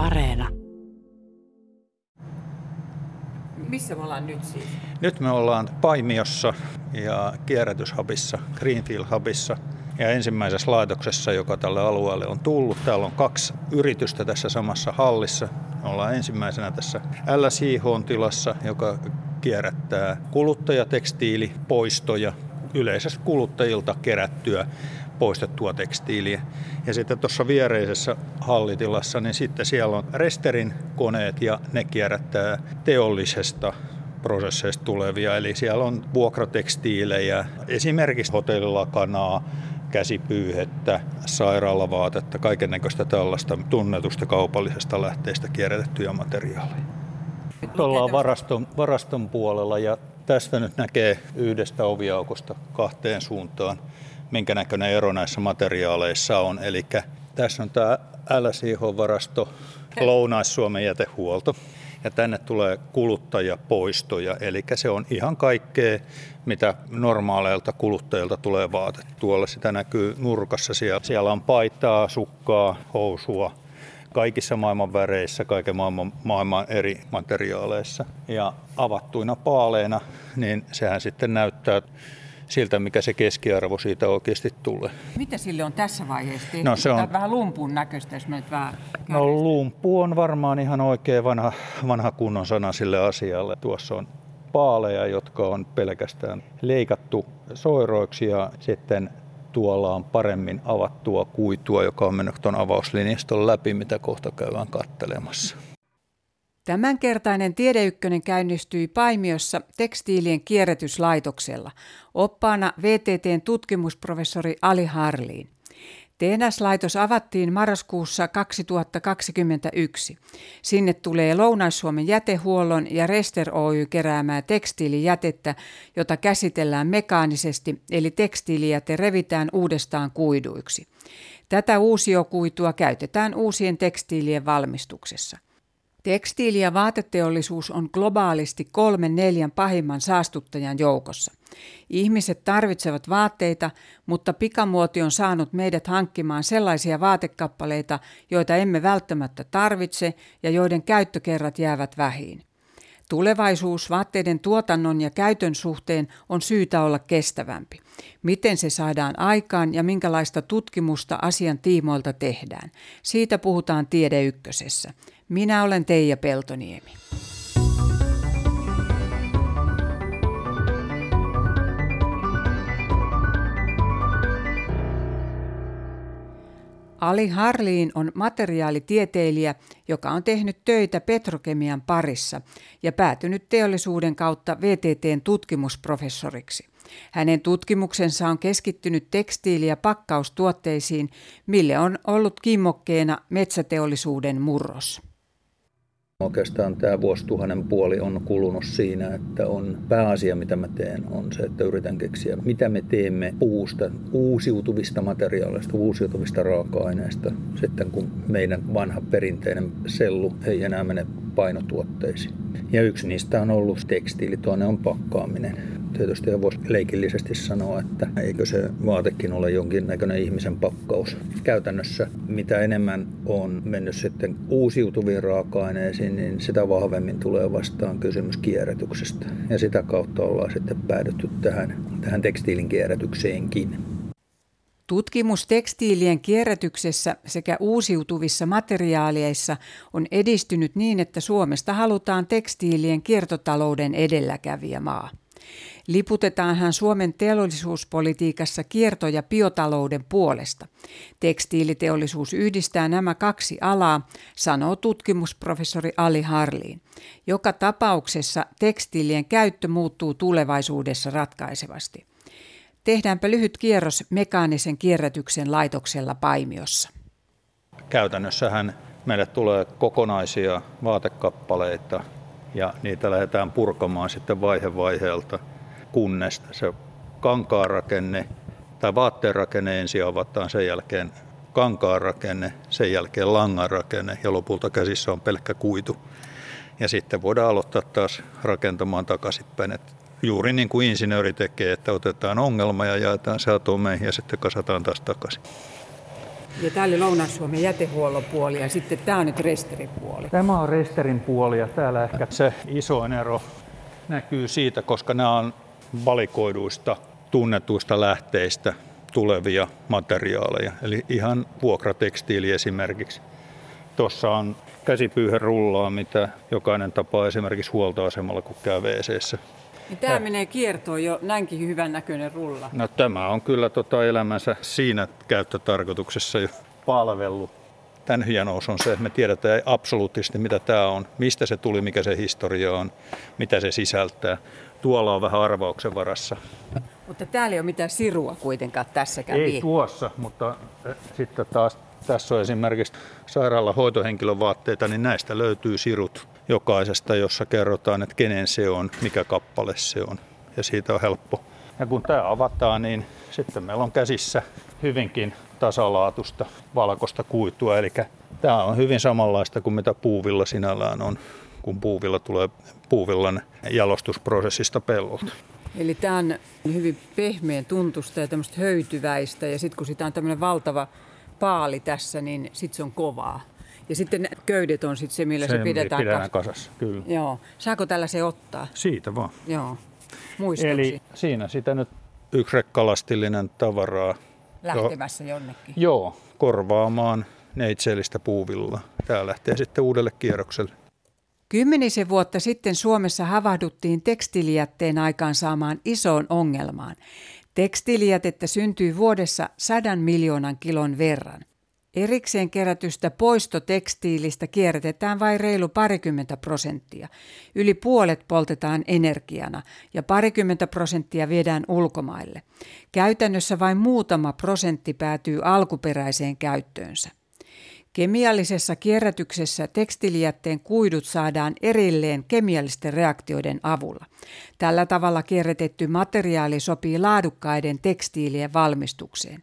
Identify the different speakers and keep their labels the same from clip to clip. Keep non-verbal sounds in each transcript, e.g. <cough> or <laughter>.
Speaker 1: Areena.
Speaker 2: Missä me ollaan nyt siis?
Speaker 3: Nyt me ollaan Paimiossa ja kierrätyshubissa, Greenfield Hubissa. Ja ensimmäisessä laitoksessa, joka tälle alueelle on tullut, täällä on kaksi yritystä tässä samassa hallissa. Me ollaan ensimmäisenä tässä LSIH-tilassa, joka kierrättää kuluttajatekstiilipoistoja, yleisesti kuluttajilta kerättyä poistettua tekstiiliä. Ja sitten tuossa viereisessä hallitilassa, niin sitten siellä on Resterin koneet ja ne kierrättää teollisesta prosesseista tulevia. Eli siellä on vuokratekstiilejä, esimerkiksi hotellilakanaa, käsipyyhettä, sairaalavaatetta, kaiken näköistä tällaista tunnetusta kaupallisesta lähteestä kierrätettyjä materiaaleja. Nyt ollaan varaston, varaston puolella ja tästä nyt näkee yhdestä oviaukosta kahteen suuntaan minkä näköinen ero näissä materiaaleissa on. Eli tässä on tämä LSIH-varasto, Lounais-Suomen jätehuolto. Ja tänne tulee kuluttajapoistoja, eli se on ihan kaikkea, mitä normaaleilta kuluttajilta tulee vaate. Tuolla sitä näkyy nurkassa, siellä, siellä on paitaa, sukkaa, housua, kaikissa maailman väreissä, kaiken maailman, maailman eri materiaaleissa. Ja avattuina paaleina, niin sehän sitten näyttää siltä, mikä se keskiarvo siitä oikeasti tulee.
Speaker 2: Mitä sille on tässä vaiheessa tehty? No, se on... Tämä vähän lumpun näköistä, jos menet vähän
Speaker 3: No lumpu on varmaan ihan oikein vanha, vanha kunnon sana sille asialle. Tuossa on paaleja, jotka on pelkästään leikattu soiroiksi ja sitten tuolla on paremmin avattua kuitua, joka on mennyt tuon avauslinjaston läpi, mitä kohta käydään kattelemassa.
Speaker 2: Tämänkertainen Tiedeykkönen käynnistyi Paimiossa tekstiilien kierrätyslaitoksella. Oppaana VTTn tutkimusprofessori Ali Harliin. TNS-laitos avattiin marraskuussa 2021. Sinne tulee Lounais-Suomen jätehuollon ja Rester Oy keräämää tekstiilijätettä, jota käsitellään mekaanisesti, eli tekstiilijäte revitään uudestaan kuiduiksi. Tätä uusiokuitua käytetään uusien tekstiilien valmistuksessa – Tekstiili- ja vaateteollisuus on globaalisti kolmen neljän pahimman saastuttajan joukossa. Ihmiset tarvitsevat vaatteita, mutta pikamuoti on saanut meidät hankkimaan sellaisia vaatekappaleita, joita emme välttämättä tarvitse ja joiden käyttökerrat jäävät vähiin. Tulevaisuus vaatteiden tuotannon ja käytön suhteen on syytä olla kestävämpi. Miten se saadaan aikaan ja minkälaista tutkimusta asian tiimoilta tehdään? Siitä puhutaan Tiede Ykkösessä. Minä olen Teija Peltoniemi. Ali Harliin on materiaalitieteilijä, joka on tehnyt töitä petrokemian parissa ja päätynyt teollisuuden kautta VTTn tutkimusprofessoriksi. Hänen tutkimuksensa on keskittynyt tekstiili- ja pakkaustuotteisiin, mille on ollut kimmokkeena metsäteollisuuden murros.
Speaker 3: Oikeastaan tämä vuosituhannen puoli on kulunut siinä, että on pääasia, mitä mä teen, on se, että yritän keksiä, mitä me teemme puusta, uusiutuvista materiaaleista, uusiutuvista raaka-aineista, sitten kun meidän vanha perinteinen sellu ei enää mene painotuotteisiin. Ja yksi niistä on ollut tekstiili, toinen on pakkaaminen tietysti voisi leikillisesti sanoa, että eikö se vaatekin ole jonkinnäköinen ihmisen pakkaus. Käytännössä mitä enemmän on mennyt sitten uusiutuviin raaka-aineisiin, niin sitä vahvemmin tulee vastaan kysymys kierrätyksestä. Ja sitä kautta ollaan sitten päädytty tähän, tähän tekstiilin kierrätykseenkin.
Speaker 2: Tutkimus tekstiilien kierrätyksessä sekä uusiutuvissa materiaaleissa on edistynyt niin, että Suomesta halutaan tekstiilien kiertotalouden edelläkävijämaa. Liputetaanhan Suomen teollisuuspolitiikassa kierto- ja biotalouden puolesta. Tekstiiliteollisuus yhdistää nämä kaksi alaa, sanoo tutkimusprofessori Ali Harliin. Joka tapauksessa tekstiilien käyttö muuttuu tulevaisuudessa ratkaisevasti. Tehdäänpä lyhyt kierros mekaanisen kierrätyksen laitoksella Paimiossa.
Speaker 3: Käytännössähän meille tulee kokonaisia vaatekappaleita ja niitä lähdetään purkamaan sitten vaihe vaiheelta – kunnes se kankaan rakenne tai vaatteen rakenne ensin avataan, sen jälkeen kankaan rakenne, sen jälkeen langan rakenne ja lopulta käsissä on pelkkä kuitu. Ja sitten voidaan aloittaa taas rakentamaan takaisinpäin. Et juuri niin kuin insinööri tekee, että otetaan ongelma ja jaetaan se atomeihin ja sitten kasataan taas takaisin.
Speaker 2: Ja tämä oli Lounais-Suomen jätehuollon puoli ja sitten tämä on nyt Resterin puoli.
Speaker 3: Tämä on Resterin puoli ja täällä ehkä se isoin ero näkyy siitä, koska nämä on valikoiduista tunnetuista lähteistä tulevia materiaaleja. Eli ihan vuokratekstiili esimerkiksi. Tuossa on käsipyyherullaa, mitä jokainen tapaa esimerkiksi huoltoasemalla, kun käy wc
Speaker 2: niin tämä ja. menee kiertoon jo näinkin hyvän näköinen rulla.
Speaker 3: No tämä on kyllä tota elämänsä siinä käyttötarkoituksessa jo palvellut. Tämän hienous on se, että me tiedetään absoluuttisesti mitä tämä on, mistä se tuli, mikä se historia on, mitä se sisältää. Tuolla on vähän arvauksen varassa.
Speaker 2: Mutta täällä ei ole mitään sirua kuitenkaan tässäkään.
Speaker 3: Ei tuossa, mutta eh, sitten taas tässä on esimerkiksi sairaalan hoitohenkilön vaatteita, niin näistä löytyy sirut jokaisesta, jossa kerrotaan, että kenen se on, mikä kappale se on. Ja siitä on helppo. Ja kun tämä avataan, niin sitten meillä on käsissä hyvinkin tasalaatusta valkoista kuitua. Eli tämä on hyvin samanlaista kuin mitä puuvilla sinällään on, kun puuvilla tulee puuvillan jalostusprosessista pellolta.
Speaker 2: Eli tämä on hyvin pehmeän tuntusta ja tämmöistä höytyväistä ja sitten kun sitä on tämmöinen valtava paali tässä, niin sitten se on kovaa. Ja sitten köydet on sitten se, millä se, se pidetään,
Speaker 3: pidetään kas- kasassa. Kyllä.
Speaker 2: Joo. Saako tällä se ottaa?
Speaker 3: Siitä vaan.
Speaker 2: Joo. Muistuksi.
Speaker 3: Eli siinä sitä nyt yksi rekkalastillinen tavaraa.
Speaker 2: Lähtemässä jonnekin.
Speaker 3: Joo, korvaamaan neitsellistä puuvilla. Tämä lähtee sitten uudelle kierrokselle.
Speaker 2: Kymmenisen vuotta sitten Suomessa havahduttiin tekstiilijätteen aikaansaamaan isoon ongelmaan. Tekstiilijätettä syntyy vuodessa sadan miljoonan kilon verran. Erikseen kerätystä poistotekstiilistä kierrätetään vain reilu parikymmentä prosenttia. Yli puolet poltetaan energiana ja parikymmentä prosenttia viedään ulkomaille. Käytännössä vain muutama prosentti päätyy alkuperäiseen käyttöönsä. Kemiallisessa kierrätyksessä tekstilijätteen kuidut saadaan erilleen kemiallisten reaktioiden avulla. Tällä tavalla kierrätetty materiaali sopii laadukkaiden tekstiilien valmistukseen.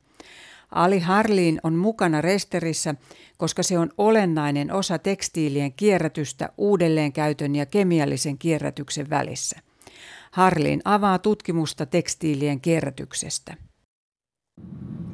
Speaker 2: Ali Harliin on mukana resterissä, koska se on olennainen osa tekstiilien kierrätystä uudelleenkäytön ja kemiallisen kierrätyksen välissä. Harliin avaa tutkimusta tekstiilien kierrätyksestä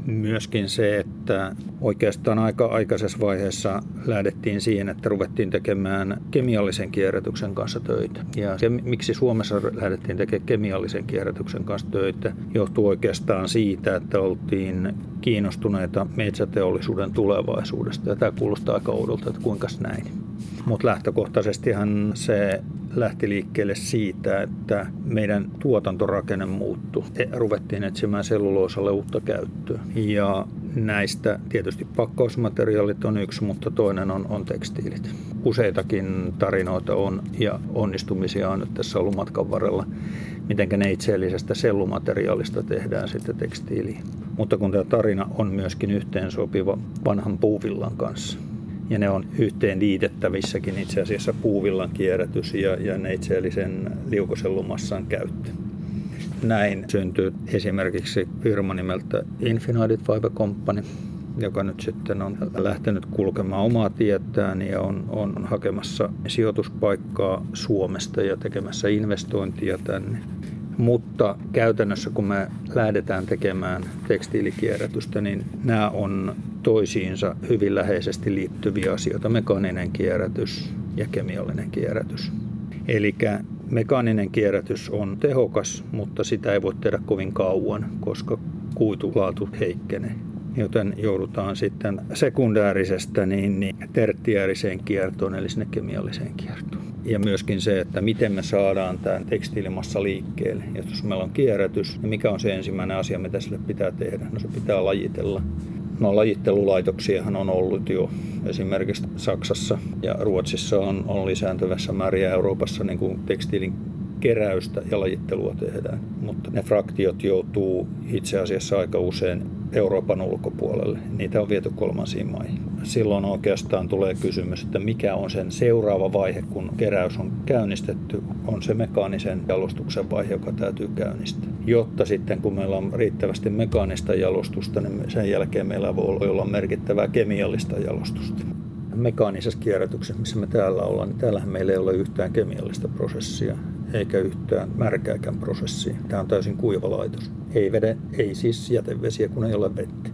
Speaker 3: myöskin se, että oikeastaan aika aikaisessa vaiheessa lähdettiin siihen, että ruvettiin tekemään kemiallisen kierrätyksen kanssa töitä. Ja se, miksi Suomessa lähdettiin tekemään kemiallisen kierrätyksen kanssa töitä, johtuu oikeastaan siitä, että oltiin kiinnostuneita metsäteollisuuden tulevaisuudesta. Ja tämä kuulostaa aika oudolta, että kuinka näin. Mutta lähtökohtaisestihan se lähti liikkeelle siitä, että meidän tuotantorakenne muuttui. E, ruvettiin etsimään selluloosalle uutta käyttöä. Ja näistä tietysti pakkausmateriaalit on yksi, mutta toinen on, on tekstiilit. Useitakin tarinoita on ja onnistumisia on nyt tässä ollut matkan varrella, miten neitseellisestä sellumateriaalista tehdään sitten tekstiiliä. Mutta kun tämä tarina on myöskin yhteensopiva vanhan puuvillan kanssa ja ne on yhteen liitettävissäkin itse asiassa puuvillan kierrätys ja, ja neitseellisen liukosellumassan käyttö. Näin syntyi esimerkiksi firma nimeltä Infinited Fiber Company, joka nyt sitten on lähtenyt kulkemaan omaa tietään ja on, on hakemassa sijoituspaikkaa Suomesta ja tekemässä investointia tänne. Mutta käytännössä kun me lähdetään tekemään tekstiilikierrätystä, niin nämä on toisiinsa hyvin läheisesti liittyviä asioita, mekaaninen kierrätys ja kemiallinen kierrätys. Eli mekaaninen kierrätys on tehokas, mutta sitä ei voi tehdä kovin kauan, koska kuitulaatu heikkenee. Joten joudutaan sitten sekundäärisestä niin, niin tertiääriseen kiertoon, eli sinne kemialliseen kiertoon. Ja myöskin se, että miten me saadaan tämän tekstiilimassa liikkeelle. Ja jos meillä on kierrätys, niin mikä on se ensimmäinen asia, mitä sille pitää tehdä? No se pitää lajitella. No lajittelulaitoksiahan on ollut jo esimerkiksi Saksassa ja Ruotsissa on, on lisääntyvässä määrin Euroopassa niin kuin tekstiilin keräystä ja lajittelua tehdään. Mutta ne fraktiot joutuu itse asiassa aika usein Euroopan ulkopuolelle. Niitä on viety kolmansiin maihin. Silloin oikeastaan tulee kysymys, että mikä on sen seuraava vaihe, kun keräys on käynnistetty, on se mekaanisen jalostuksen vaihe, joka täytyy käynnistää. Jotta sitten kun meillä on riittävästi mekaanista jalostusta, niin sen jälkeen meillä voi olla merkittävää kemiallista jalostusta mekaanisessa kierrätyksessä, missä me täällä ollaan, niin täällähän meillä ei ole yhtään kemiallista prosessia eikä yhtään märkääkään prosessia. Tämä on täysin kuiva laitos. Ei vede, ei siis jätevesiä, kun ei ole vettä.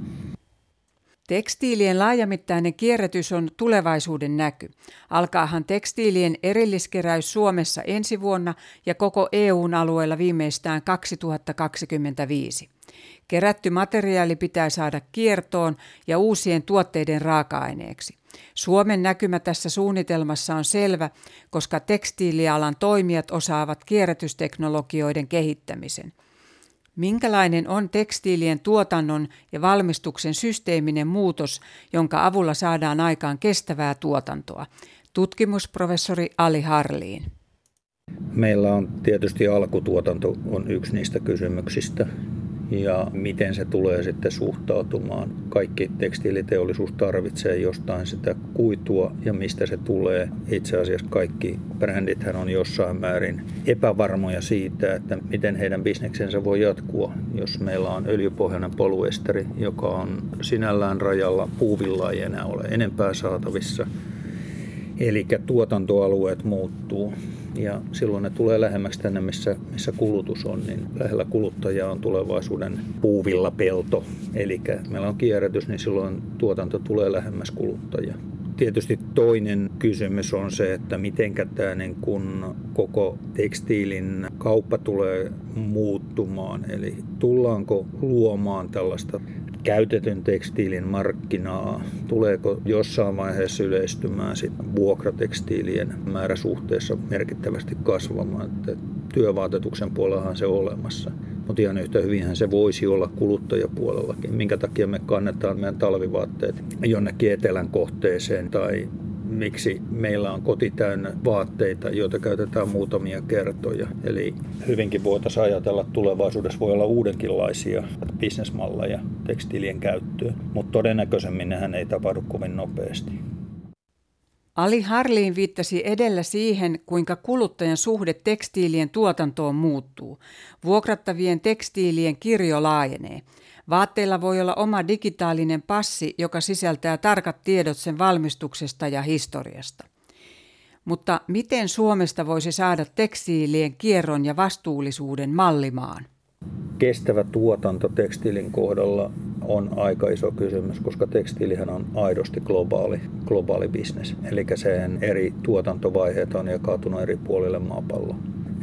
Speaker 2: Tekstiilien laajamittainen kierrätys on tulevaisuuden näky. Alkaahan tekstiilien erilliskeräys Suomessa ensi vuonna ja koko EUn alueella viimeistään 2025. Kerätty materiaali pitää saada kiertoon ja uusien tuotteiden raaka-aineeksi. Suomen näkymä tässä suunnitelmassa on selvä, koska tekstiilialan toimijat osaavat kierrätysteknologioiden kehittämisen. Minkälainen on tekstiilien tuotannon ja valmistuksen systeeminen muutos, jonka avulla saadaan aikaan kestävää tuotantoa? Tutkimusprofessori Ali Harliin.
Speaker 3: Meillä on tietysti alkutuotanto on yksi niistä kysymyksistä, ja miten se tulee sitten suhtautumaan. Kaikki tekstiiliteollisuus tarvitsee jostain sitä kuitua ja mistä se tulee. Itse asiassa kaikki brändithän on jossain määrin epävarmoja siitä, että miten heidän bisneksensä voi jatkua, jos meillä on öljypohjainen poluesteri, joka on sinällään rajalla, puuvilla ei enää ole enempää saatavissa. Eli tuotantoalueet muuttuu ja silloin ne tulee lähemmäksi tänne, missä, missä kulutus on, niin lähellä kuluttajaa on tulevaisuuden puuvilla pelto. Eli meillä on kierrätys, niin silloin tuotanto tulee lähemmäs kuluttajaa. Tietysti toinen kysymys on se, että miten tämä niin kun koko tekstiilin kauppa tulee muuttumaan. Eli tullaanko luomaan tällaista käytetyn tekstiilin markkinaa? Tuleeko jossain vaiheessa yleistymään sit vuokratekstiilien määrä suhteessa merkittävästi kasvamaan? Että työvaatetuksen puolellahan se on olemassa. Mutta ihan yhtä hyvinhän se voisi olla kuluttajapuolellakin. Minkä takia me kannetaan meidän talvivaatteet jonnekin etelän kohteeseen tai miksi meillä on koti täynnä vaatteita, joita käytetään muutamia kertoja. Eli hyvinkin voitaisiin ajatella, että tulevaisuudessa voi olla uudenkinlaisia bisnesmalleja tekstiilien käyttöön, mutta todennäköisemmin nehän ei tapahdu kovin nopeasti.
Speaker 2: Ali Harliin viittasi edellä siihen, kuinka kuluttajan suhde tekstiilien tuotantoon muuttuu. Vuokrattavien tekstiilien kirjo laajenee. Vaatteilla voi olla oma digitaalinen passi, joka sisältää tarkat tiedot sen valmistuksesta ja historiasta. Mutta miten Suomesta voisi saada tekstiilien kierron ja vastuullisuuden mallimaan?
Speaker 3: Kestävä tuotanto tekstiilin kohdalla on aika iso kysymys, koska tekstiilihän on aidosti globaali, globaali bisnes. Eli sen eri tuotantovaiheet on jakautunut eri puolille maapalloa.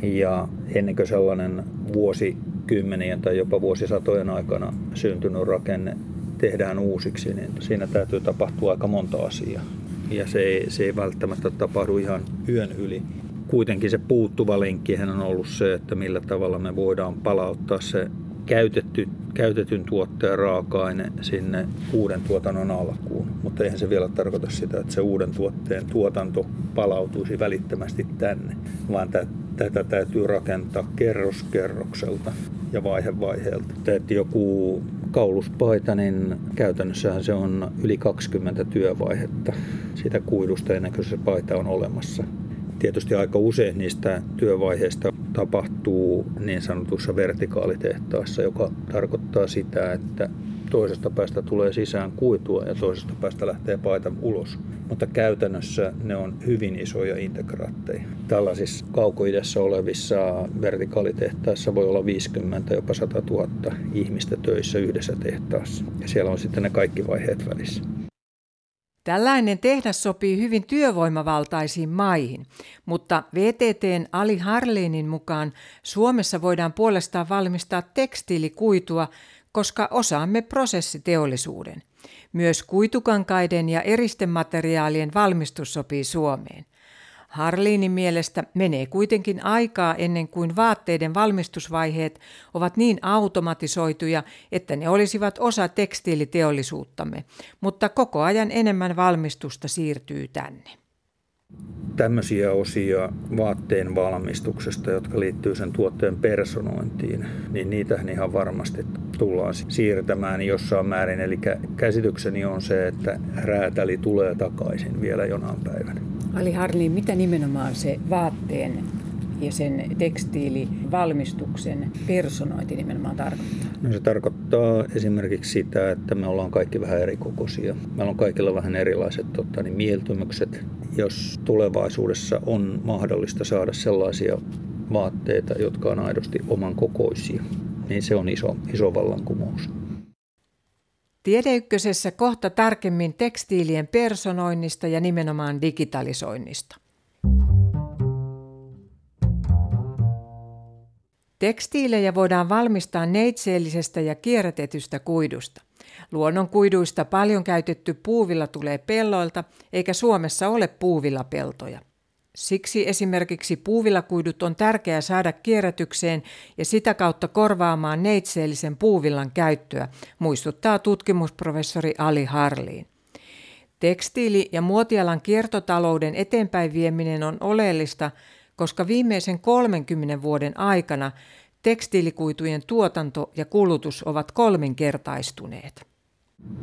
Speaker 3: Ja ennen kuin sellainen vuosi kymmenien tai jopa vuosisatojen aikana syntynyt rakenne tehdään uusiksi, niin siinä täytyy tapahtua aika monta asiaa. Ja se ei, se ei välttämättä tapahdu ihan yön yli. Kuitenkin se puuttuva linkki on ollut se, että millä tavalla me voidaan palauttaa se käytetty, käytetyn tuotteen raaka-aine sinne uuden tuotannon alkuun. Mutta eihän se vielä tarkoita sitä, että se uuden tuotteen tuotanto palautuisi välittömästi tänne, vaan tätä täytyy rakentaa kerros kerrokselta ja vaihe vaiheelta. Teet joku kauluspaita, niin käytännössähän se on yli 20 työvaihetta sitä kuidusta ennen kuin se paita on olemassa. Tietysti aika usein niistä työvaiheista tapahtuu niin sanotussa vertikaalitehtaassa, joka tarkoittaa sitä, että toisesta päästä tulee sisään kuitua ja toisesta päästä lähtee paita ulos. Mutta käytännössä ne on hyvin isoja integraatteja. Tällaisissa kaukoidessa olevissa vertikaalitehtaissa voi olla 50, jopa 100 000 ihmistä töissä yhdessä tehtaassa. Ja siellä on sitten ne kaikki vaiheet välissä.
Speaker 2: Tällainen tehdas sopii hyvin työvoimavaltaisiin maihin, mutta VTTn Ali Harlinin mukaan Suomessa voidaan puolestaan valmistaa tekstiilikuitua, koska osaamme prosessiteollisuuden. Myös kuitukankaiden ja eristemateriaalien valmistus sopii Suomeen. Harliinin mielestä menee kuitenkin aikaa ennen kuin vaatteiden valmistusvaiheet ovat niin automatisoituja, että ne olisivat osa tekstiiliteollisuuttamme, mutta koko ajan enemmän valmistusta siirtyy tänne.
Speaker 3: Tämmöisiä osia vaatteen valmistuksesta, jotka liittyy sen tuotteen personointiin, niin niitä ihan varmasti tullaan siirtämään jossain määrin. Eli käsitykseni on se, että räätäli tulee takaisin vielä jonain päivänä.
Speaker 2: Ali Harli, mitä nimenomaan se vaatteen ja sen tekstiilivalmistuksen personointi nimenomaan tarkoittaa?
Speaker 3: No se tarkoittaa esimerkiksi sitä, että me ollaan kaikki vähän eri kokoisia. Meillä on kaikilla vähän erilaiset tota, niin mieltymykset. Jos tulevaisuudessa on mahdollista saada sellaisia vaatteita, jotka on aidosti oman kokoisia, niin se on iso, iso vallankumous.
Speaker 2: Tiedeykkösessä kohta tarkemmin tekstiilien personoinnista ja nimenomaan digitalisoinnista. Tekstiilejä voidaan valmistaa neitseellisestä ja kierrätetystä kuidusta. Luonnon kuiduista paljon käytetty puuvilla tulee pelloilta, eikä Suomessa ole puuvillapeltoja. Siksi esimerkiksi puuvillakuidut on tärkeää saada kierrätykseen ja sitä kautta korvaamaan neitseellisen puuvillan käyttöä, muistuttaa tutkimusprofessori Ali Harliin. Tekstiili- ja muotialan kiertotalouden eteenpäin vieminen on oleellista, koska viimeisen 30 vuoden aikana tekstiilikuitujen tuotanto ja kulutus ovat kolminkertaistuneet.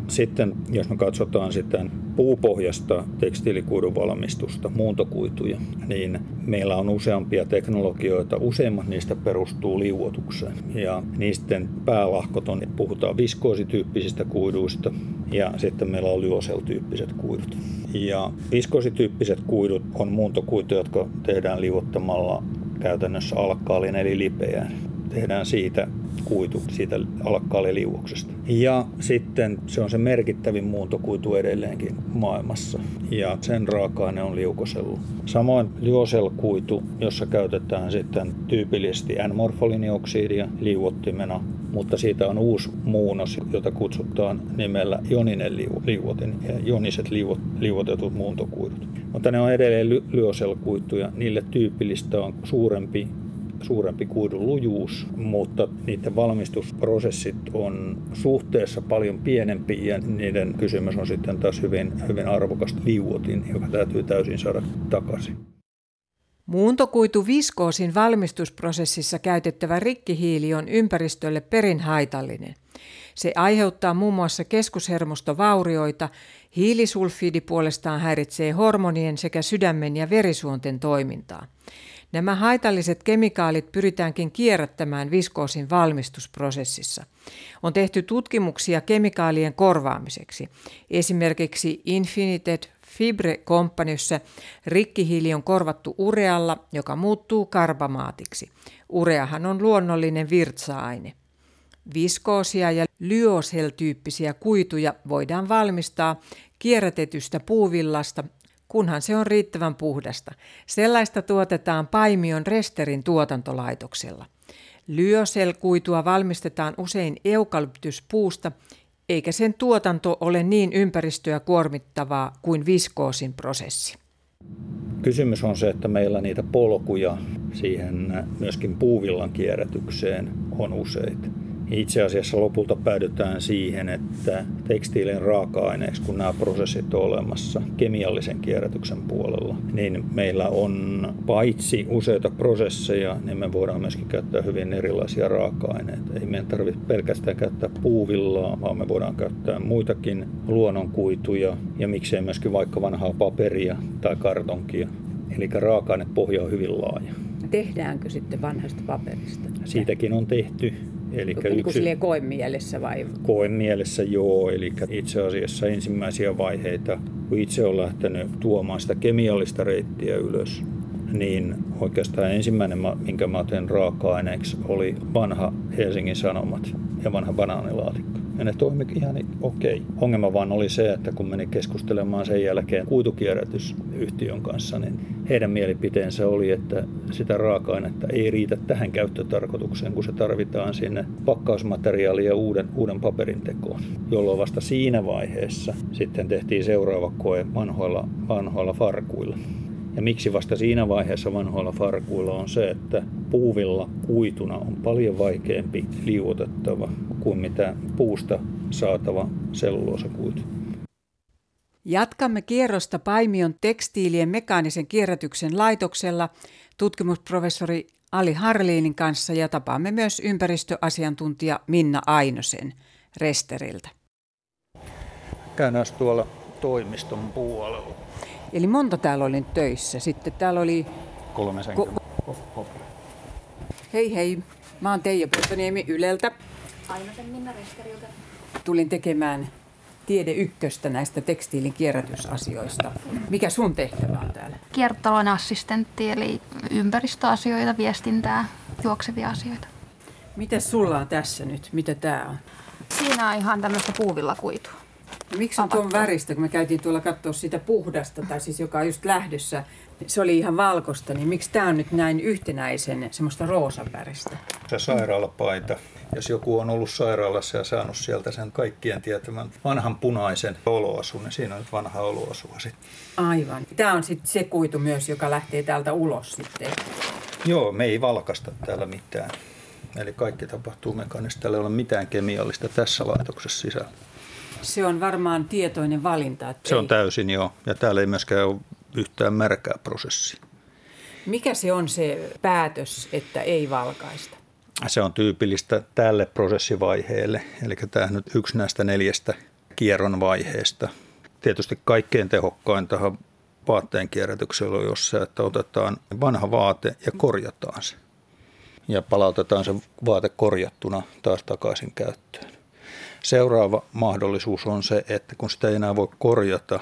Speaker 3: Sitten jos me katsotaan sitten puupohjasta tekstiilikuidun valmistusta, muuntokuituja, niin meillä on useampia teknologioita. Useimmat niistä perustuu liuotukseen. Ja niisten päälahkot on, puhutaan viskoosityyppisistä kuiduista ja sitten meillä on lyosel-tyyppiset kuidut. Ja viskoosityyppiset kuidut on muuntokuituja, jotka tehdään liuottamalla käytännössä alkkaalin eli lipeään. Tehdään siitä kuitu siitä alkkaaliliuoksesta. Ja sitten se on se merkittävin muuntokuitu edelleenkin maailmassa. Ja sen raaka-aine on liukosellu. Samoin liuoselkuitu, jossa käytetään sitten tyypillisesti N-morfolinioksidia liuottimena, mutta siitä on uusi muunnos, jota kutsutaan nimellä joninen liuotin joniset liuotetut muuntokuidut. Mutta ne on edelleen lyoselkuituja. Niille tyypillistä on suurempi suurempi kuidun lujuus, mutta niiden valmistusprosessit on suhteessa paljon pienempi ja niiden kysymys on sitten taas hyvin, hyvin arvokas liuotin, joka täytyy täysin saada takaisin.
Speaker 2: Muuntokuitu viskoosin valmistusprosessissa käytettävä rikkihiili on ympäristölle perin haitallinen. Se aiheuttaa muun muassa keskushermostovaurioita, hiilisulfiidi puolestaan häiritsee hormonien sekä sydämen ja verisuonten toimintaa. Nämä haitalliset kemikaalit pyritäänkin kierrättämään viskoosin valmistusprosessissa. On tehty tutkimuksia kemikaalien korvaamiseksi. Esimerkiksi Infinited Fibre Companyssä rikkihiili on korvattu urealla, joka muuttuu karbamaatiksi. Ureahan on luonnollinen virtsa-aine. Viskoosia ja lyosel-tyyppisiä kuituja voidaan valmistaa kierrätetystä puuvillasta kunhan se on riittävän puhdasta. Sellaista tuotetaan Paimion Resterin tuotantolaitoksella. Lyöselkuitua valmistetaan usein eukalyptuspuusta, eikä sen tuotanto ole niin ympäristöä kuormittavaa kuin viskoosin prosessi.
Speaker 3: Kysymys on se, että meillä niitä polkuja siihen myöskin puuvillan kierrätykseen on useita. Itse asiassa lopulta päädytään siihen, että tekstiilin raaka-aineeksi, kun nämä prosessit on olemassa kemiallisen kierrätyksen puolella, niin meillä on paitsi useita prosesseja, niin me voidaan myöskin käyttää hyvin erilaisia raaka-aineita. Ei meidän tarvitse pelkästään käyttää puuvillaa, vaan me voidaan käyttää muitakin luonnonkuituja ja miksei myöskin vaikka vanhaa paperia tai kartonkia. Eli raaka-ainepohja on hyvin laaja.
Speaker 1: Tehdäänkö sitten vanhasta paperista?
Speaker 3: Siitäkin on tehty
Speaker 1: Eli niin yksi, niin koemielessä vai?
Speaker 3: Koemielessä joo, eli itse asiassa ensimmäisiä vaiheita, kun itse olen lähtenyt tuomaan sitä kemiallista reittiä ylös, niin oikeastaan ensimmäinen, minkä mä otin raaka-aineeksi, oli vanha Helsingin Sanomat ja vanha banaanilaatikko ja ne toimi ihan okei. Okay. Ongelma vaan oli se, että kun menin keskustelemaan sen jälkeen kuitukierrätysyhtiön kanssa, niin heidän mielipiteensä oli, että sitä raaka-ainetta ei riitä tähän käyttötarkoitukseen, kun se tarvitaan sinne pakkausmateriaalia uuden, uuden paperin tekoon, jolloin vasta siinä vaiheessa sitten tehtiin seuraava koe vanhoilla, vanhoilla farkuilla. Ja miksi vasta siinä vaiheessa vanhoilla farkuilla on se, että puuvilla kuituna on paljon vaikeampi liuotettava kuin mitä puusta saatava selluloosakuitu.
Speaker 2: Jatkamme kierrosta Paimion tekstiilien mekaanisen kierrätyksen laitoksella tutkimusprofessori Ali Harliinin kanssa ja tapaamme myös ympäristöasiantuntija Minna Ainosen Resteriltä.
Speaker 3: Käydään tuolla toimiston puolella.
Speaker 2: Eli monta täällä oli töissä. Sitten täällä oli...
Speaker 3: Kolme Ko-
Speaker 2: hei hei, mä oon Teija Puttoniemi Yleltä.
Speaker 4: Ainoten Minna Resteriltä.
Speaker 2: Tulin tekemään Tiede Ykköstä näistä tekstiilin kierrätysasioista. Mikä sun tehtävä on täällä?
Speaker 4: Kiertotalon assistentti, eli ympäristöasioita, viestintää, juoksevia asioita.
Speaker 2: Mitä sulla on tässä nyt? Mitä tää on?
Speaker 4: Siinä on ihan tämmöistä puuvillakuitua.
Speaker 2: No, miksi on tuon väristä, kun me käytiin tuolla katsoa sitä puhdasta, tai siis joka on just lähdössä, se oli ihan valkosta, niin miksi tämä on nyt näin yhtenäisen semmoista roosan väristä?
Speaker 3: Se sairaalapaita. Jos joku on ollut sairaalassa ja saanut sieltä sen kaikkien tietämän vanhan punaisen oloasun, niin siinä on nyt vanha oloasua sitten.
Speaker 2: Aivan. Tämä on sitten se kuitu myös, joka lähtee täältä ulos sitten.
Speaker 3: Joo, me ei valkasta täällä mitään. Eli kaikki tapahtuu mekaanisesti. Täällä ei ole mitään kemiallista tässä laitoksessa sisällä.
Speaker 2: Se on varmaan tietoinen valinta. Että
Speaker 3: se
Speaker 2: ei.
Speaker 3: on täysin joo. Ja täällä ei myöskään ole yhtään märkää prosessia.
Speaker 2: Mikä se on se päätös, että ei valkaista?
Speaker 3: Se on tyypillistä tälle prosessivaiheelle. Eli tämä on nyt yksi näistä neljästä kierron vaiheesta. Tietysti kaikkein tehokkaintahan vaatteen kierrätyksellä on jos se, että otetaan vanha vaate ja korjataan se. Ja palautetaan se vaate korjattuna taas takaisin käyttöön. Seuraava mahdollisuus on se, että kun sitä ei enää voi korjata,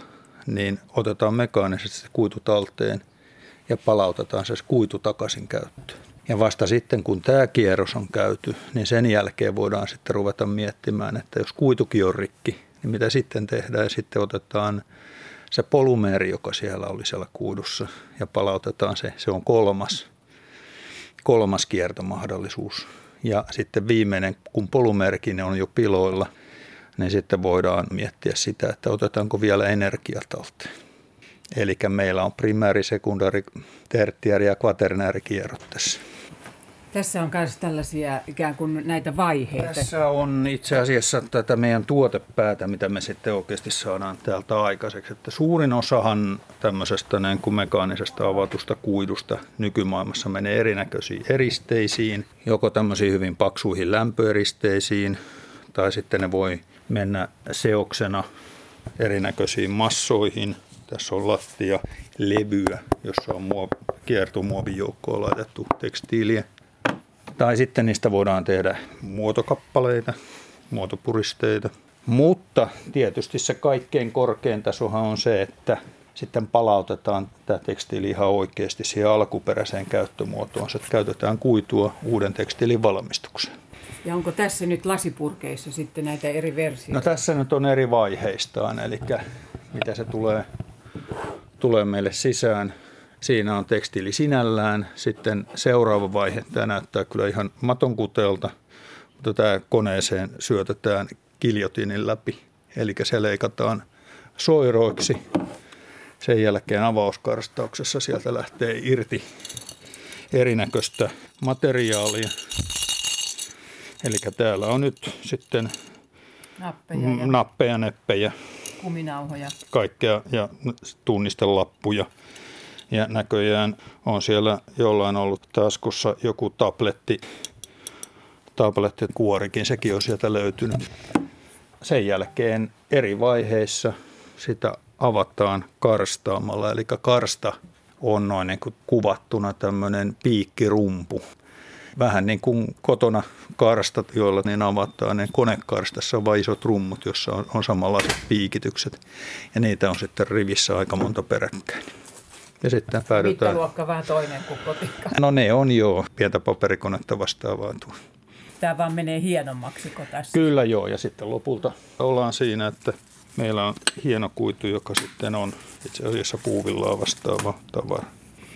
Speaker 3: niin otetaan mekaanisesti se kuitu talteen ja palautetaan se kuitu takaisin käyttöön. Ja vasta sitten, kun tämä kierros on käyty, niin sen jälkeen voidaan sitten ruveta miettimään, että jos kuitukin on rikki, niin mitä sitten tehdään. Ja sitten otetaan se polymeeri, joka siellä oli siellä kuidussa, ja palautetaan se. Se on kolmas, kolmas kiertomahdollisuus. Ja sitten viimeinen, kun polymeerikin on jo piloilla, niin sitten voidaan miettiä sitä, että otetaanko vielä energiatalteen. Eli meillä on primääri, sekundaari, tertiäri ja kvaternäärikierrot tässä.
Speaker 2: Tässä on myös tällaisia ikään kuin näitä vaiheita.
Speaker 3: Tässä on itse asiassa tätä meidän tuotepäätä, mitä me sitten oikeasti saadaan täältä aikaiseksi. Että suurin osahan tämmöisestä niin kuin mekaanisesta avatusta kuidusta nykymaailmassa menee erinäköisiin eristeisiin, joko tämmöisiin hyvin paksuihin lämpöeristeisiin, tai sitten ne voi mennä seoksena erinäköisiin massoihin. Tässä on lattia, levyä, jossa on muov- kiertomuovijoukkoon laitettu tekstiiliä. Tai sitten niistä voidaan tehdä muotokappaleita, muotopuristeita. Mutta tietysti se kaikkein korkein tasohan on se, että sitten palautetaan tämä tekstiili ihan oikeasti siihen alkuperäiseen käyttömuotoon. Se käytetään kuitua uuden tekstiilin valmistukseen.
Speaker 2: Ja onko tässä nyt lasipurkeissa sitten näitä eri versioita?
Speaker 3: No tässä nyt on eri vaiheistaan, eli mitä se tulee, tulee meille sisään. Siinä on tekstiili sinällään. Sitten seuraava vaihe, tämä näyttää kyllä ihan matonkuteelta, mutta tämä koneeseen syötetään kiljotinin läpi. Eli se leikataan soiroiksi. Sen jälkeen avauskarstauksessa sieltä lähtee irti erinäköistä materiaalia. Eli täällä on nyt sitten
Speaker 2: nappeja, ja
Speaker 3: nappeja neppejä,
Speaker 2: kuminauhoja.
Speaker 3: kaikkea ja tunnistelappuja. Ja näköjään on siellä jollain ollut taskussa joku tabletti, tablettikuorikin, sekin on sieltä löytynyt. Sen jälkeen eri vaiheissa sitä avataan karstaamalla, eli karsta on noin niin kuin kuvattuna tämmöinen piikkirumpu. Vähän niin kuin kotona karstat, joilla niin avataan, niin konekarstassa on vain isot rummut, jossa on, on samanlaiset piikitykset. Ja niitä on sitten rivissä aika monta peräkkäin. Ja sitten päädytään...
Speaker 2: Mittaluokka vähän toinen kuin kotikka.
Speaker 3: No ne on joo, pientä paperikonetta vastaavaa tuo.
Speaker 2: Tämä vaan menee hienommaksi kuin tässä.
Speaker 3: Kyllä joo, ja sitten lopulta ollaan siinä, että meillä on hieno kuitu, joka sitten on itse asiassa puuvillaa vastaava tavara.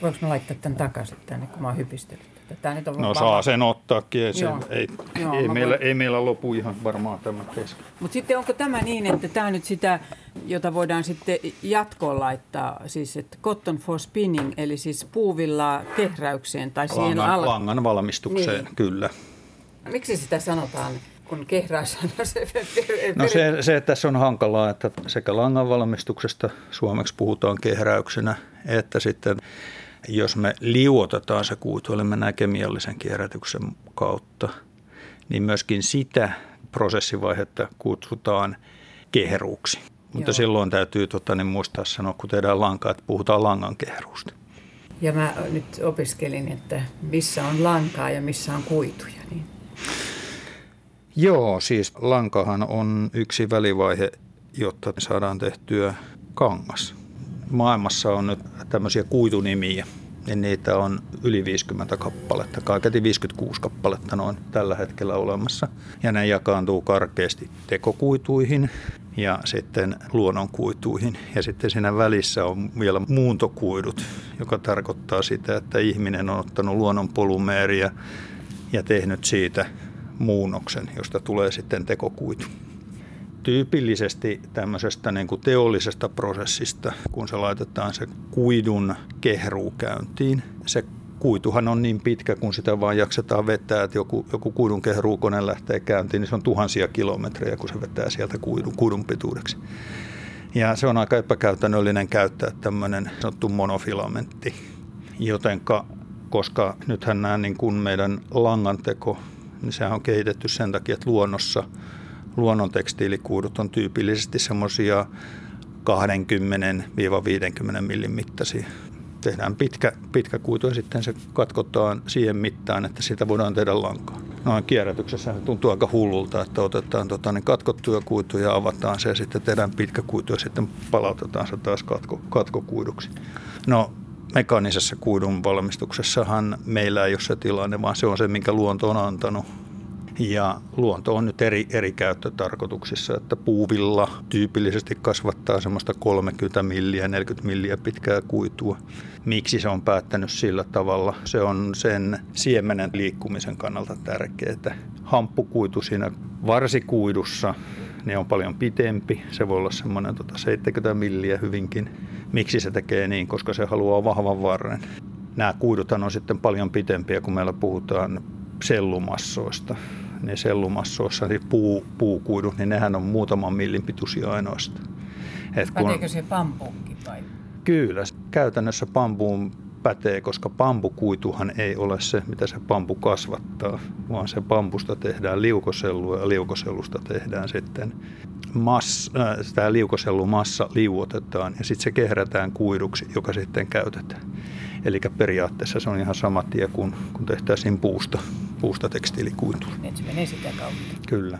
Speaker 2: Voinko mä laittaa tämän takaisin tänne, kun mä oon hypistellyt Tää nyt on
Speaker 3: No saa sen ottaakin, ei, se,
Speaker 2: Joo.
Speaker 3: ei,
Speaker 2: Joo,
Speaker 3: ei, meillä,
Speaker 2: voin-
Speaker 3: ei meillä lopu ihan varmaan tämä kesken.
Speaker 2: Mutta sitten onko tämä niin, että tämä nyt sitä, jota voidaan sitten jatkoon laittaa, siis että cotton for spinning, eli siis puuvillaa kehräykseen tai siihen
Speaker 3: Langan,
Speaker 2: al-
Speaker 3: langan valmistukseen,
Speaker 2: Niin.
Speaker 3: kyllä.
Speaker 2: Miksi sitä sanotaan, kun kehräys on se
Speaker 3: No se, se, että tässä on hankalaa, että sekä langan valmistuksesta suomeksi puhutaan kehräyksenä, että sitten jos me liuotetaan se kuitu, eli mennään kemiallisen kierrätyksen kautta, niin myöskin sitä prosessivaihetta kutsutaan kehruuksi. Mutta
Speaker 2: Joo.
Speaker 3: silloin täytyy tota, niin muistaa sanoa, kun tehdään lankaa, että puhutaan langan kehruusta.
Speaker 2: Ja mä nyt opiskelin, että missä on lankaa ja missä on kuituja. Niin.
Speaker 3: Joo, siis lankahan on yksi välivaihe, jotta saadaan tehtyä kangas. Maailmassa on nyt tämmöisiä kuitunimiä, niin niitä on yli 50 kappaletta, kaiketi 56 kappaletta noin tällä hetkellä olemassa. Ja ne jakaantuu karkeasti tekokuituihin ja sitten luonnonkuituihin. Ja sitten siinä välissä on vielä muuntokuidut, joka tarkoittaa sitä, että ihminen on ottanut luonnon ja tehnyt siitä muunnoksen, josta tulee sitten tekokuitu tyypillisesti tämmöisestä niin kuin teollisesta prosessista, kun se laitetaan se kuidun kehruu käyntiin. Se kuituhan on niin pitkä, kun sitä vaan jaksetaan vetää, että joku, joku kuidun kehruukone lähtee käyntiin, niin se on tuhansia kilometrejä, kun se vetää sieltä kuidun, kuidun pituudeksi. Ja se on aika epäkäytännöllinen käyttää tämmöinen sanottu monofilamentti, jotenka koska nythän nämä niin kuin meidän langanteko, niin sehän on kehitetty sen takia, että luonnossa – luonnontekstiilikuudut on tyypillisesti semmoisia 20-50 millin mittaisia. Tehdään pitkä, pitkä kuitu ja sitten se katkotaan siihen mittaan, että sitä voidaan tehdä lankaa. Noin kierrätyksessä tuntuu aika hullulta, että otetaan tota, niin katkottuja kuituja, avataan se ja sitten tehdään pitkä kuitu ja sitten palautetaan se taas katko, katkokuiduksi. No mekaanisessa kuidun valmistuksessahan meillä ei ole se tilanne, vaan se on se, minkä luonto on antanut ja luonto on nyt eri, eri käyttötarkoituksissa, että puuvilla tyypillisesti kasvattaa semmoista 30 milliä, 40 milliä pitkää kuitua. Miksi se on päättänyt sillä tavalla? Se on sen siemenen liikkumisen kannalta tärkeää. Hamppukuitu siinä varsikuidussa ne on paljon pitempi. Se voi olla semmoinen tota 70 milliä hyvinkin. Miksi se tekee niin? Koska se haluaa vahvan varren. Nämä kuiduthan on sitten paljon pitempiä, kun meillä puhutaan sellumassoista ne sellumassoissa, niin puu, puukuidut, niin nehän on muutaman millin pituisia ainoastaan.
Speaker 1: Et kun, Päteekö se pampuunkin vai?
Speaker 3: Kyllä, käytännössä pampuun pätee, koska pampukuituhan ei ole se, mitä se pampu kasvattaa, vaan se pampusta tehdään liukosellua ja liukosellusta tehdään sitten massa, äh, tämä liukosellumassa liuotetaan ja sitten se kehrätään kuiduksi, joka sitten käytetään. Eli periaatteessa se on ihan sama tie kuin kun tehtäisiin puusta, puusta tekstiilikuitua.
Speaker 1: Niin se menee sitä kautta.
Speaker 3: Kyllä.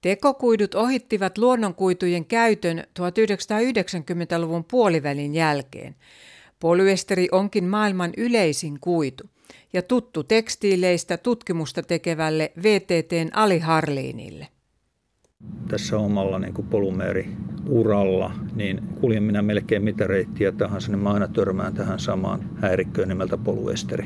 Speaker 2: Tekokuidut ohittivat luonnonkuitujen käytön 1990-luvun puolivälin jälkeen. Polyesteri onkin maailman yleisin kuitu ja tuttu tekstiileistä tutkimusta tekevälle VTTn Ali Harliinille
Speaker 3: tässä omalla niin kuin polumeeriuralla, niin kuljen minä melkein mitä reittiä tahansa, niin mä aina törmään tähän samaan häirikköön nimeltä poluesteri.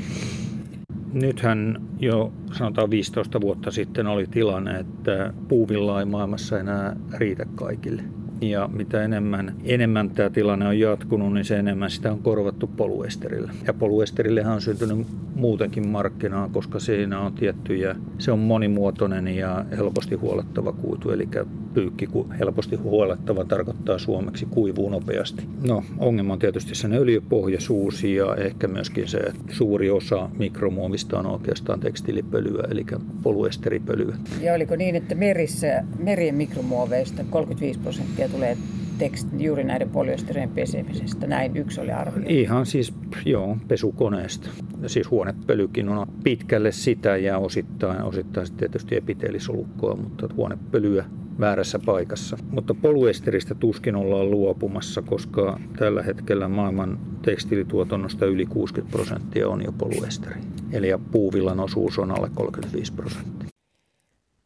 Speaker 3: Nythän jo sanotaan 15 vuotta sitten oli tilanne, että puuvilla ei maailmassa enää riitä kaikille. Ja mitä enemmän, enemmän tämä tilanne on jatkunut, niin se enemmän sitä on korvattu poluesterillä. Ja poluesterillehän on syntynyt muutenkin markkinaa, koska siinä on tiettyjä, se on monimuotoinen ja helposti huolettava kuitu. Eli pyykki helposti huolettava tarkoittaa suomeksi kuivuu nopeasti. No, ongelma on tietysti sen öljypohjaisuus ja ehkä myöskin se, että suuri osa mikromuovista on oikeastaan tekstiilipölyä, eli poluesteripölyä.
Speaker 1: Ja oliko niin, että merissä, merien mikromuoveista 35 prosenttia tulee tekst, juuri näiden polyesterien pesemisestä. Näin yksi oli arvio.
Speaker 3: Ihan siis, joo, pesukoneesta. Siis huonepölykin on pitkälle sitä ja osittain, osittain tietysti epiteelisolukkoa, mutta huonepölyä väärässä paikassa. Mutta polyesteristä tuskin ollaan luopumassa, koska tällä hetkellä maailman tekstiilituotannosta yli 60 prosenttia on jo polyesteri. Eli puuvillan osuus on alle 35 prosenttia.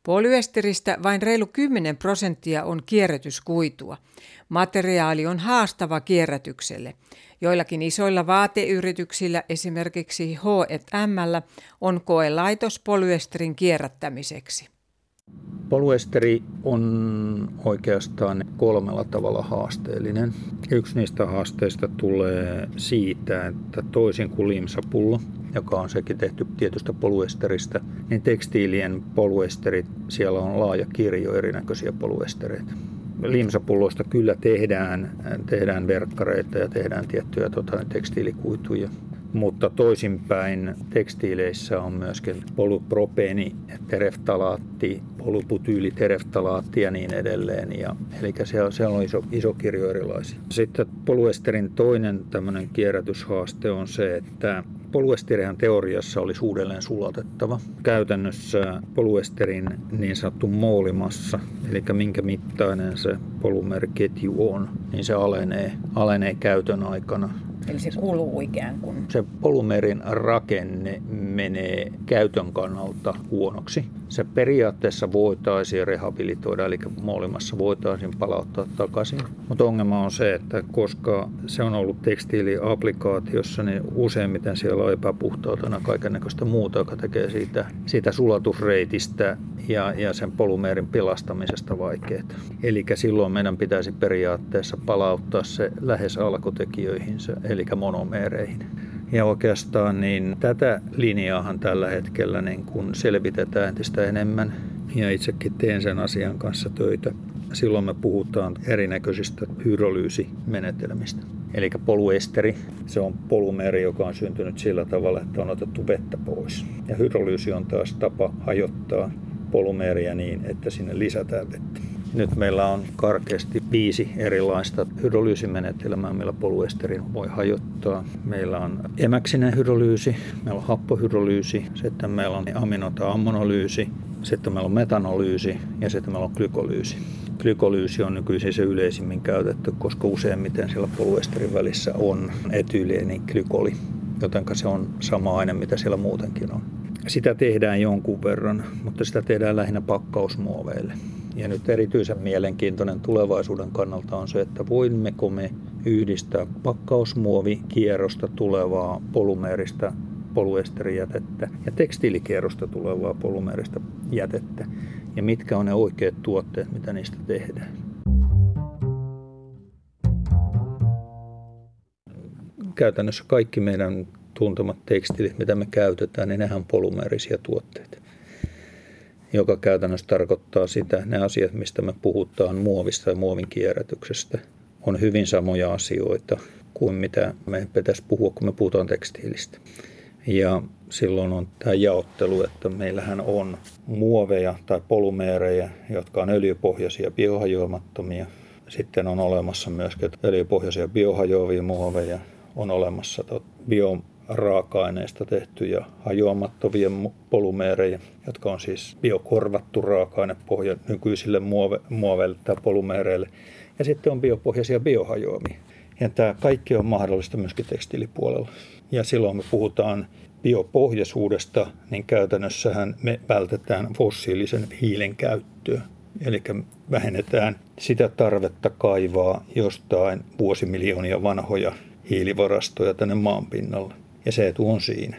Speaker 2: Polyesteristä vain reilu 10 prosenttia on kierrätyskuitua. Materiaali on haastava kierrätykselle. Joillakin isoilla vaateyrityksillä, esimerkiksi H&M, on koelaitos polyesterin kierrättämiseksi.
Speaker 3: Polyesteri on oikeastaan kolmella tavalla haasteellinen. Yksi niistä haasteista tulee siitä, että toisin kuin limsapullo, joka on sekin tehty tietystä polyesteristä, niin tekstiilien polyesterit, siellä on laaja kirjo erinäköisiä polyestereitä. Limsapulloista kyllä tehdään, tehdään verkkareita ja tehdään tiettyjä tota, tekstiilikuituja, mutta toisinpäin tekstiileissä on myöskin polypropeeni, tereftalaatti, polyputyyli-tereftalaatti ja niin edelleen. Ja, eli siellä, siellä on iso, iso kirjo erilaisia. Sitten polyesterin toinen tämmöinen kierrätyshaaste on se, että Polyesterihan teoriassa olisi uudelleen sulatettava. Käytännössä polyesterin niin sanottu moolimassa, eli minkä mittainen se polymeriketju on, niin se alenee, alenee käytön aikana
Speaker 1: Eli se kuluu ikään kuin.
Speaker 3: Se polumerin rakenne menee käytön kannalta huonoksi. Se periaatteessa voitaisiin rehabilitoida, eli molimassa voitaisiin palauttaa takaisin. Mutta ongelma on se, että koska se on ollut tekstiiliaplikaatiossa, niin useimmiten siellä on epäpuhtautena kaikennäköistä muuta, joka tekee siitä, siitä sulatusreitistä ja, ja sen polumeerin pelastamisesta vaikeaa. Eli silloin meidän pitäisi periaatteessa palauttaa se lähes alkutekijöihinsä, eli monomeereihin. Ja oikeastaan niin tätä linjaahan tällä hetkellä niin kun selvitetään entistä enemmän. Ja itsekin teen sen asian kanssa töitä. Silloin me puhutaan erinäköisistä hydrolyysimenetelmistä. Eli poluesteri, se on polumeri, joka on syntynyt sillä tavalla, että on otettu vettä pois. Ja hydrolyysi on taas tapa hajottaa polumeria niin, että sinne lisätään vettä. Nyt meillä on karkeasti viisi erilaista hydrolyysimenetelmää, millä poluesterin voi hajottaa. Meillä on emäksinen hydrolyysi, meillä on happohydrolyysi, sitten meillä on amino- tai ammonolyysi, sitten meillä on metanolyysi ja sitten meillä on glykolyysi. Glykolyysi on nykyisin se yleisimmin käytetty, koska useimmiten siellä poluesterin välissä on etyylieni glykoli, joten se on sama aine, mitä siellä muutenkin on. Sitä tehdään jonkun verran, mutta sitä tehdään lähinnä pakkausmuoveille. Ja nyt erityisen mielenkiintoinen tulevaisuuden kannalta on se, että voimmeko me yhdistää pakkausmuovikierrosta tulevaa polumeerista poluesterijätettä ja tekstiilikierrosta tulevaa polumeerista jätettä ja mitkä on ne oikeat tuotteet, mitä niistä tehdään. Käytännössä kaikki meidän tuntemat tekstiilit, mitä me käytetään, niin nehän on polumeerisia tuotteita joka käytännössä tarkoittaa sitä, ne asiat, mistä me puhutaan muovista ja muovin kierrätyksestä, on hyvin samoja asioita kuin mitä me pitäisi puhua, kun me puhutaan tekstiilistä. Ja silloin on tämä jaottelu, että meillähän on muoveja tai polumeereja, jotka on öljypohjaisia biohajoamattomia. Sitten on olemassa myös öljypohjaisia biohajoavia muoveja, on olemassa bio raaka-aineista tehtyjä hajoamattomia polumeereja, jotka on siis biokorvattu raaka-ainepohja nykyisille muove, muoveille tai polumeereille. Ja sitten on biopohjaisia biohajoamia. Ja tämä kaikki on mahdollista myöskin tekstiilipuolella. Ja silloin me puhutaan biopohjaisuudesta, niin käytännössähän me vältetään fossiilisen hiilen käyttöä. Eli vähennetään sitä tarvetta kaivaa jostain vuosimiljoonia vanhoja hiilivarastoja tänne maan pinnalle. Ja se etu on siinä.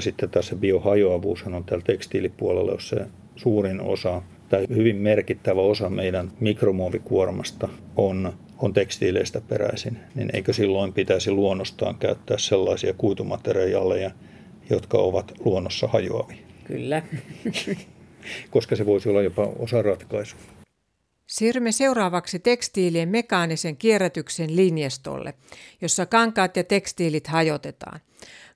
Speaker 3: Sitten taas se biohajoavuus on täällä tekstiilipuolella, jos se suurin osa tai hyvin merkittävä osa meidän mikromuovikuormasta on, on tekstiileistä peräisin, niin eikö silloin pitäisi luonnostaan käyttää sellaisia kuitumateriaaleja, jotka ovat luonnossa hajoavia?
Speaker 1: Kyllä.
Speaker 3: Koska se voisi olla jopa osa ratkaisua.
Speaker 2: Siirrymme seuraavaksi tekstiilien mekaanisen kierrätyksen linjastolle, jossa kankaat ja tekstiilit hajotetaan.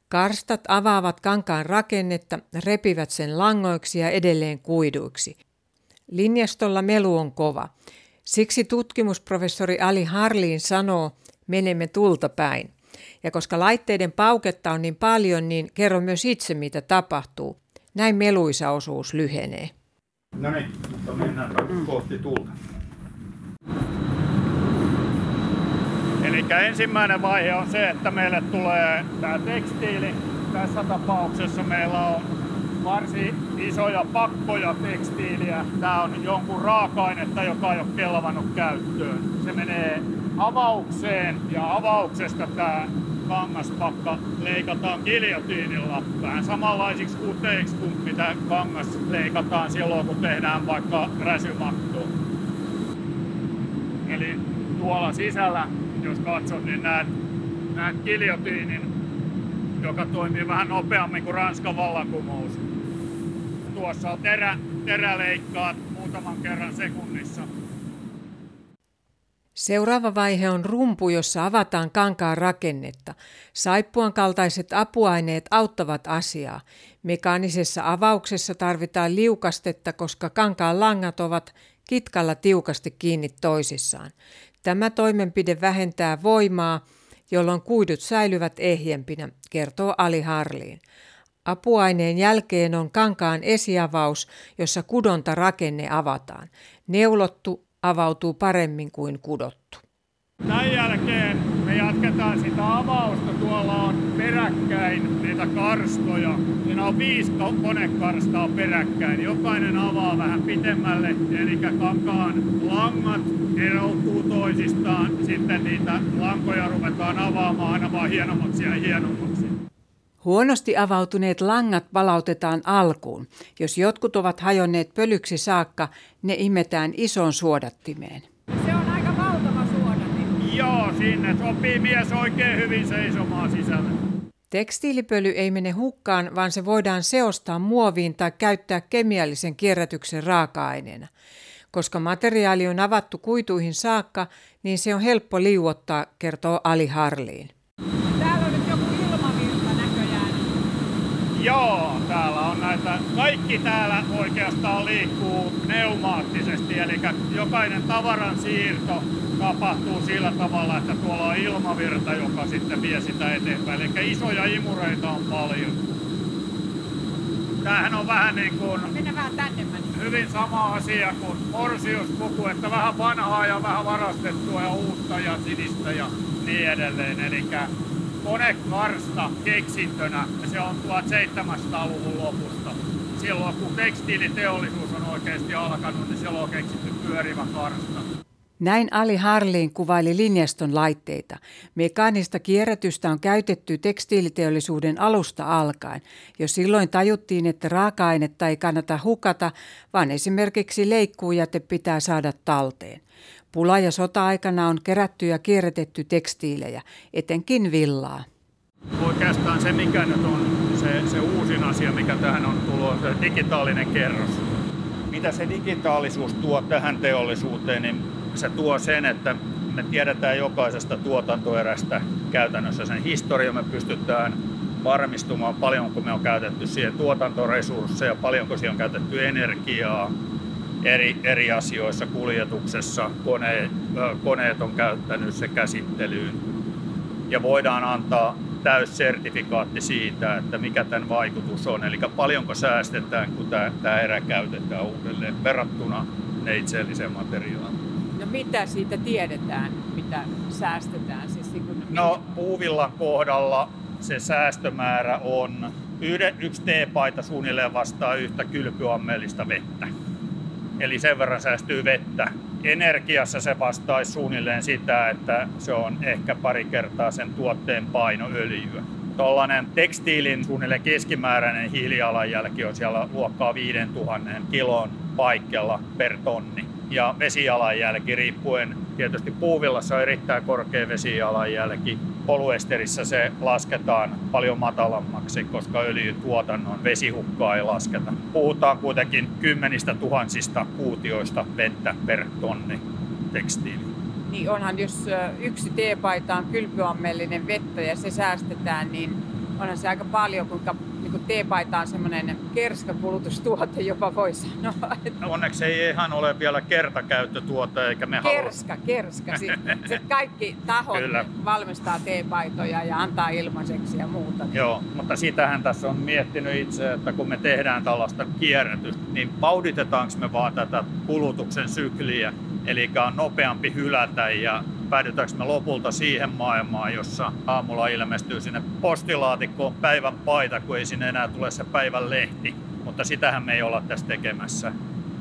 Speaker 2: Karstat avaavat kankaan rakennetta, repivät sen langoiksi ja edelleen kuiduiksi. Linjastolla melu on kova. Siksi tutkimusprofessori Ali Harliin sanoo, menemme tulta päin. Ja koska laitteiden pauketta on niin paljon, niin kerro myös itse, mitä tapahtuu. Näin meluisa osuus lyhenee.
Speaker 3: No niin, mutta mennään kohti tulta. Eli ensimmäinen vaihe on se, että meille tulee tämä tekstiili. Tässä tapauksessa meillä on varsin isoja pakkoja tekstiiliä. Tämä on jonkun raaka-ainetta, joka ei ole kelvannut käyttöön. Se menee avaukseen ja avauksesta tämä kangaspakka leikataan giljotiinilla vähän samanlaisiksi kuteiksi kuin mitä kangas leikataan silloin, kun tehdään vaikka räsymatto. Eli tuolla sisällä, jos katsot, niin näet, näet giljotiinin, joka toimii vähän nopeammin kuin Ranskan vallankumous. Tuossa on terä, teräleikkaat muutaman kerran sekunnissa.
Speaker 2: Seuraava vaihe on rumpu, jossa avataan kankaan rakennetta. Saippuan kaltaiset apuaineet auttavat asiaa. Mekaanisessa avauksessa tarvitaan liukastetta, koska kankaan langat ovat kitkalla tiukasti kiinni toisissaan. Tämä toimenpide vähentää voimaa, jolloin kuidut säilyvät ehjempinä, kertoo Ali Harliin. Apuaineen jälkeen on kankaan esiavaus, jossa kudonta rakenne avataan. Neulottu avautuu paremmin kuin kudottu.
Speaker 3: Tämän jälkeen me
Speaker 5: jatketaan sitä avausta. Tuolla on peräkkäin niitä karstoja. Siinä on viisi konekarstaa peräkkäin. Jokainen avaa vähän pitemmälle, eli kankaan langat eroutuu toisistaan. Sitten niitä lankoja ruvetaan avaamaan aina vaan hienommaksi ja hienommaksi.
Speaker 2: Huonosti avautuneet langat palautetaan alkuun. Jos jotkut ovat hajonneet pölyksi saakka, ne imetään isoon suodattimeen.
Speaker 4: Se on aika valtava suodatin.
Speaker 5: Joo, sinne sopii mies oikein hyvin seisomaan sisällä.
Speaker 2: Tekstiilipöly ei mene hukkaan, vaan se voidaan seostaa muoviin tai käyttää kemiallisen kierrätyksen raaka-aineena. Koska materiaali on avattu kuituihin saakka, niin se on helppo liuottaa, kertoo Ali Harliin.
Speaker 4: Täällä on nyt joku ilmavirta näköjään.
Speaker 5: Joo, täällä on näitä, kaikki täällä oikeastaan liikkuu pneumaattisesti, eli jokainen tavaran siirto tapahtuu sillä tavalla, että tuolla on ilmavirta, joka sitten vie sitä eteenpäin. Eli isoja imureita on paljon. Tämähän on vähän niin kuin
Speaker 4: Mennään vähän tänne
Speaker 5: hyvin sama asia kuin Morsiuspuku, että vähän vanhaa ja vähän varastettua ja uutta ja sinistä ja niin edelleen. Eli konekarsta keksintönä, se on 1700-luvun lopusta. Silloin kun tekstiiliteollisuus on oikeasti alkanut, niin silloin on keksitty pyörivä karsta.
Speaker 2: Näin Ali Harliin kuvaili linjaston laitteita. Mekaanista kierrätystä on käytetty tekstiiliteollisuuden alusta alkaen. Jo silloin tajuttiin, että raaka-ainetta ei kannata hukata, vaan esimerkiksi leikkuujäte pitää saada talteen. Pula- ja sota-aikana on kerätty ja kierrätetty tekstiilejä, etenkin villaa.
Speaker 5: Oikeastaan se, mikä nyt on se, se uusin asia, mikä tähän on tullut, on se digitaalinen kerros. Mitä se digitaalisuus tuo tähän teollisuuteen, niin se tuo sen, että me tiedetään jokaisesta tuotantoerästä käytännössä sen historia. Me pystytään varmistumaan paljonko me on käytetty siihen tuotantoresursseja, paljonko siihen on käytetty energiaa eri, eri asioissa, kuljetuksessa, kone, koneet on käyttänyt se käsittelyyn. Ja voidaan antaa täyssertifikaatti siitä, että mikä tämän vaikutus on, eli paljonko säästetään, kun tämä, tämä erä käytetään uudelleen verrattuna neitseelliseen materiaaliin.
Speaker 2: No mitä siitä tiedetään, mitä säästetään? Siis niin kuin,
Speaker 5: no puuvillan kohdalla se säästömäärä on yhden, yksi teepaita suunnilleen vastaa yhtä kylpyammellista vettä. Eli sen verran säästyy vettä. Energiassa se vastaisi suunnilleen sitä, että se on ehkä pari kertaa sen tuotteen paino öljyä. Tuollainen tekstiilin suunnilleen keskimääräinen hiilijalanjälki on siellä luokkaa 5000 kilon paikkeilla per tonni ja vesijalanjälki riippuen. Tietysti puuvillassa on erittäin korkea vesijalanjälki. Poluesterissä se lasketaan paljon matalammaksi, koska öljytuotannon vesihukkaa ei lasketa. Puhutaan kuitenkin kymmenistä tuhansista kuutioista vettä per tonni tekstiili.
Speaker 2: Niin onhan, jos yksi teepaita on kylpyammellinen vettä ja se säästetään, niin onhan se aika paljon, kuinka niin kuin teepaita on semmoinen kerskakulutustuote, jopa voi sanoa.
Speaker 5: Että... Onneksi ei ihan ole vielä kertakäyttötuote, eikä me
Speaker 2: Kerska, halua... kerska. <laughs> Sitten kaikki tahot Kyllä. valmistaa teepaitoja ja antaa ilmaiseksi ja muuta.
Speaker 5: Joo, mutta sitähän tässä on miettinyt itse, että kun me tehdään tällaista kierrätystä, niin pauditetaanko me vaan tätä kulutuksen sykliä, eli on nopeampi hylätä ja päädytäänkö me lopulta siihen maailmaan, jossa aamulla ilmestyy sinne postilaatikkoon päivän paita, kun ei sinne enää tule se päivän lehti. Mutta sitähän me ei olla tässä tekemässä,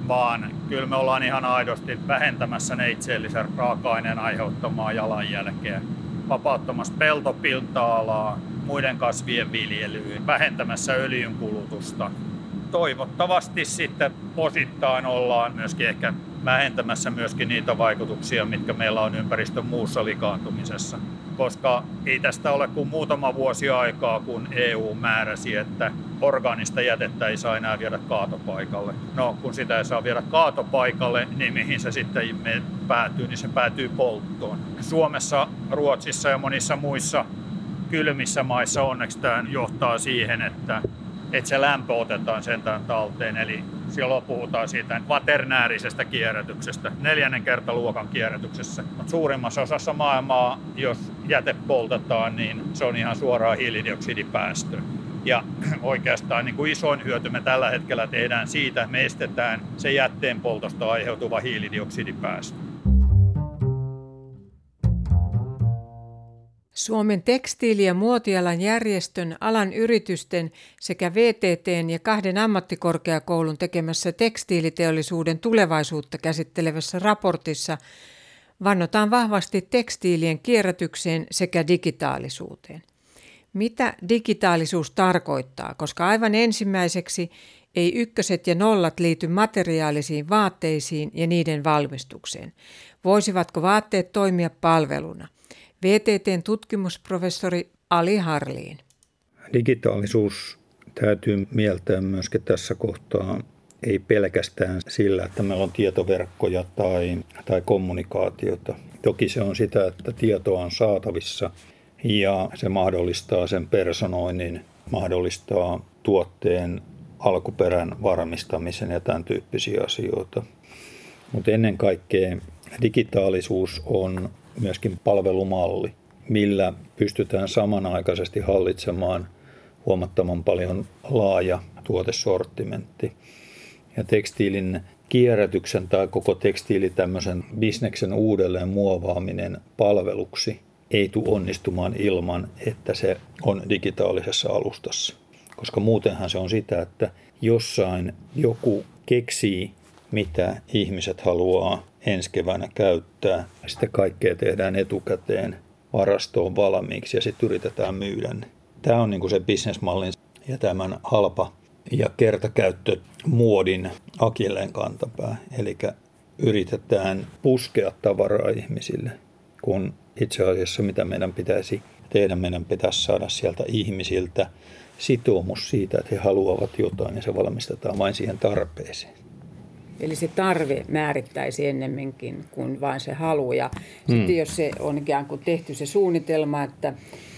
Speaker 5: vaan kyllä me ollaan ihan aidosti vähentämässä neitseellisen raaka-aineen aiheuttamaa jalanjälkeä, vapauttamassa peltopinta-alaa, muiden kasvien viljelyyn, vähentämässä öljyn kulutusta. Toivottavasti sitten osittain ollaan myöskin ehkä vähentämässä myöskin niitä vaikutuksia, mitkä meillä on ympäristön muussa likaantumisessa. Koska ei tästä ole kuin muutama vuosi aikaa, kun EU määräsi, että orgaanista jätettä ei saa enää viedä kaatopaikalle. No, kun sitä ei saa viedä kaatopaikalle, niin mihin se sitten me päätyy, niin se päätyy polttoon. Suomessa, Ruotsissa ja monissa muissa kylmissä maissa onneksi tämä johtaa siihen, että että se lämpö otetaan sentään talteen. Eli silloin puhutaan siitä vaternäärisestä kierrätyksestä, neljännen kertaluokan kierrätyksessä. Suurimmassa osassa maailmaa, jos jäte poltetaan, niin se on ihan suoraan hiilidioksidipäästö. Ja <clears throat> oikeastaan niin kuin isoin hyöty me tällä hetkellä tehdään siitä, me estetään se jätteen poltosta aiheutuva hiilidioksidipäästö.
Speaker 2: Suomen tekstiili- ja muotialan järjestön, alan yritysten sekä VTTn ja kahden ammattikorkeakoulun tekemässä tekstiiliteollisuuden tulevaisuutta käsittelevässä raportissa vannotaan vahvasti tekstiilien kierrätykseen sekä digitaalisuuteen. Mitä digitaalisuus tarkoittaa, koska aivan ensimmäiseksi ei ykköset ja nollat liity materiaalisiin vaatteisiin ja niiden valmistukseen. Voisivatko vaatteet toimia palveluna? VTTn tutkimusprofessori Ali Harliin.
Speaker 3: Digitaalisuus täytyy mieltää myöskin tässä kohtaa ei pelkästään sillä, että meillä on tietoverkkoja tai, tai kommunikaatiota. Toki se on sitä, että tietoa on saatavissa ja se mahdollistaa sen personoinnin, mahdollistaa tuotteen alkuperän varmistamisen ja tämän tyyppisiä asioita. Mutta ennen kaikkea digitaalisuus on myöskin palvelumalli, millä pystytään samanaikaisesti hallitsemaan huomattavan paljon laaja tuotesortimentti. Ja tekstiilin kierrätyksen tai koko tekstiili tämmöisen bisneksen uudelleen muovaaminen palveluksi ei tule onnistumaan ilman, että se on digitaalisessa alustassa. Koska muutenhan se on sitä, että jossain joku keksii, mitä ihmiset haluaa ensi keväänä käyttää. Sitten kaikkea tehdään etukäteen varastoon valmiiksi ja sitten yritetään myydä. Tämä on niin se bisnesmallin ja tämän halpa ja kertakäyttömuodin akilleen kantapää. Eli yritetään puskea tavaraa ihmisille, kun itse asiassa mitä meidän pitäisi tehdä, meidän pitäisi saada sieltä ihmisiltä sitoumus siitä, että he haluavat jotain ja se valmistetaan vain siihen tarpeeseen.
Speaker 1: Eli se tarve määrittäisi ennemminkin kuin vain se halu. Ja hmm. sitten jos se on ikään kuin tehty se suunnitelma, että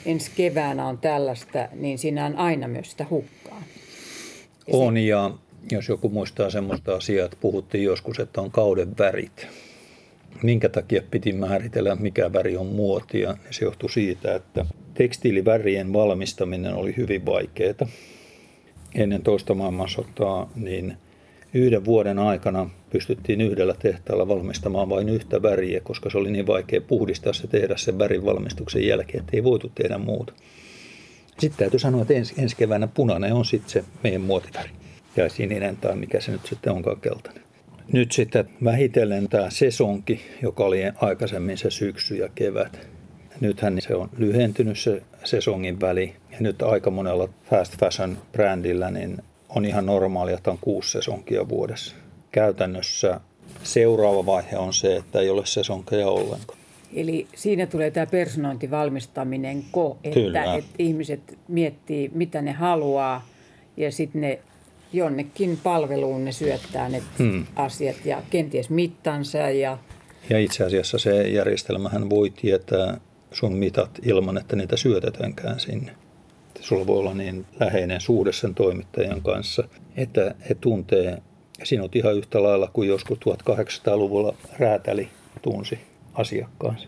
Speaker 1: ensi keväänä on tällaista, niin siinä on aina myös sitä hukkaa.
Speaker 3: Ja on se... ja jos joku muistaa semmoista asiaa, että puhuttiin joskus, että on kauden värit. Minkä takia piti määritellä, mikä väri on muotia? Se johtui siitä, että tekstiilivärien valmistaminen oli hyvin vaikeaa. Ennen toista maailmansotaa niin yhden vuoden aikana pystyttiin yhdellä tehtaalla valmistamaan vain yhtä väriä, koska se oli niin vaikea puhdistaa se tehdä sen värin valmistuksen jälkeen, että ei voitu tehdä muuta. Sitten täytyy sanoa, että ensi, ensi keväänä punainen on sitten se meidän muotiväri. Ja sininen tai mikä se nyt sitten onkaan keltainen. Nyt sitten vähitellen tämä sesonki, joka oli aikaisemmin se syksy ja kevät. Nythän se on lyhentynyt se sesongin väli. Ja nyt aika monella fast fashion brändillä niin on ihan normaalia, että on kuusi sesonkia vuodessa. Käytännössä seuraava vaihe on se, että ei ole sesonkeja ollenkaan.
Speaker 1: Eli siinä tulee tämä personointivalmistaminen ko, että, että ihmiset miettii, mitä ne haluaa ja sitten ne jonnekin palveluun ne syöttää ne hmm. asiat ja kenties mittansa. Ja...
Speaker 3: ja itse asiassa se järjestelmähän voi tietää sun mitat ilman, että niitä syötetäänkään sinne sulla voi olla niin läheinen suhde sen toimittajan kanssa, että he tuntee sinut ihan yhtä lailla kuin joskus 1800-luvulla räätäli tunsi asiakkaansa.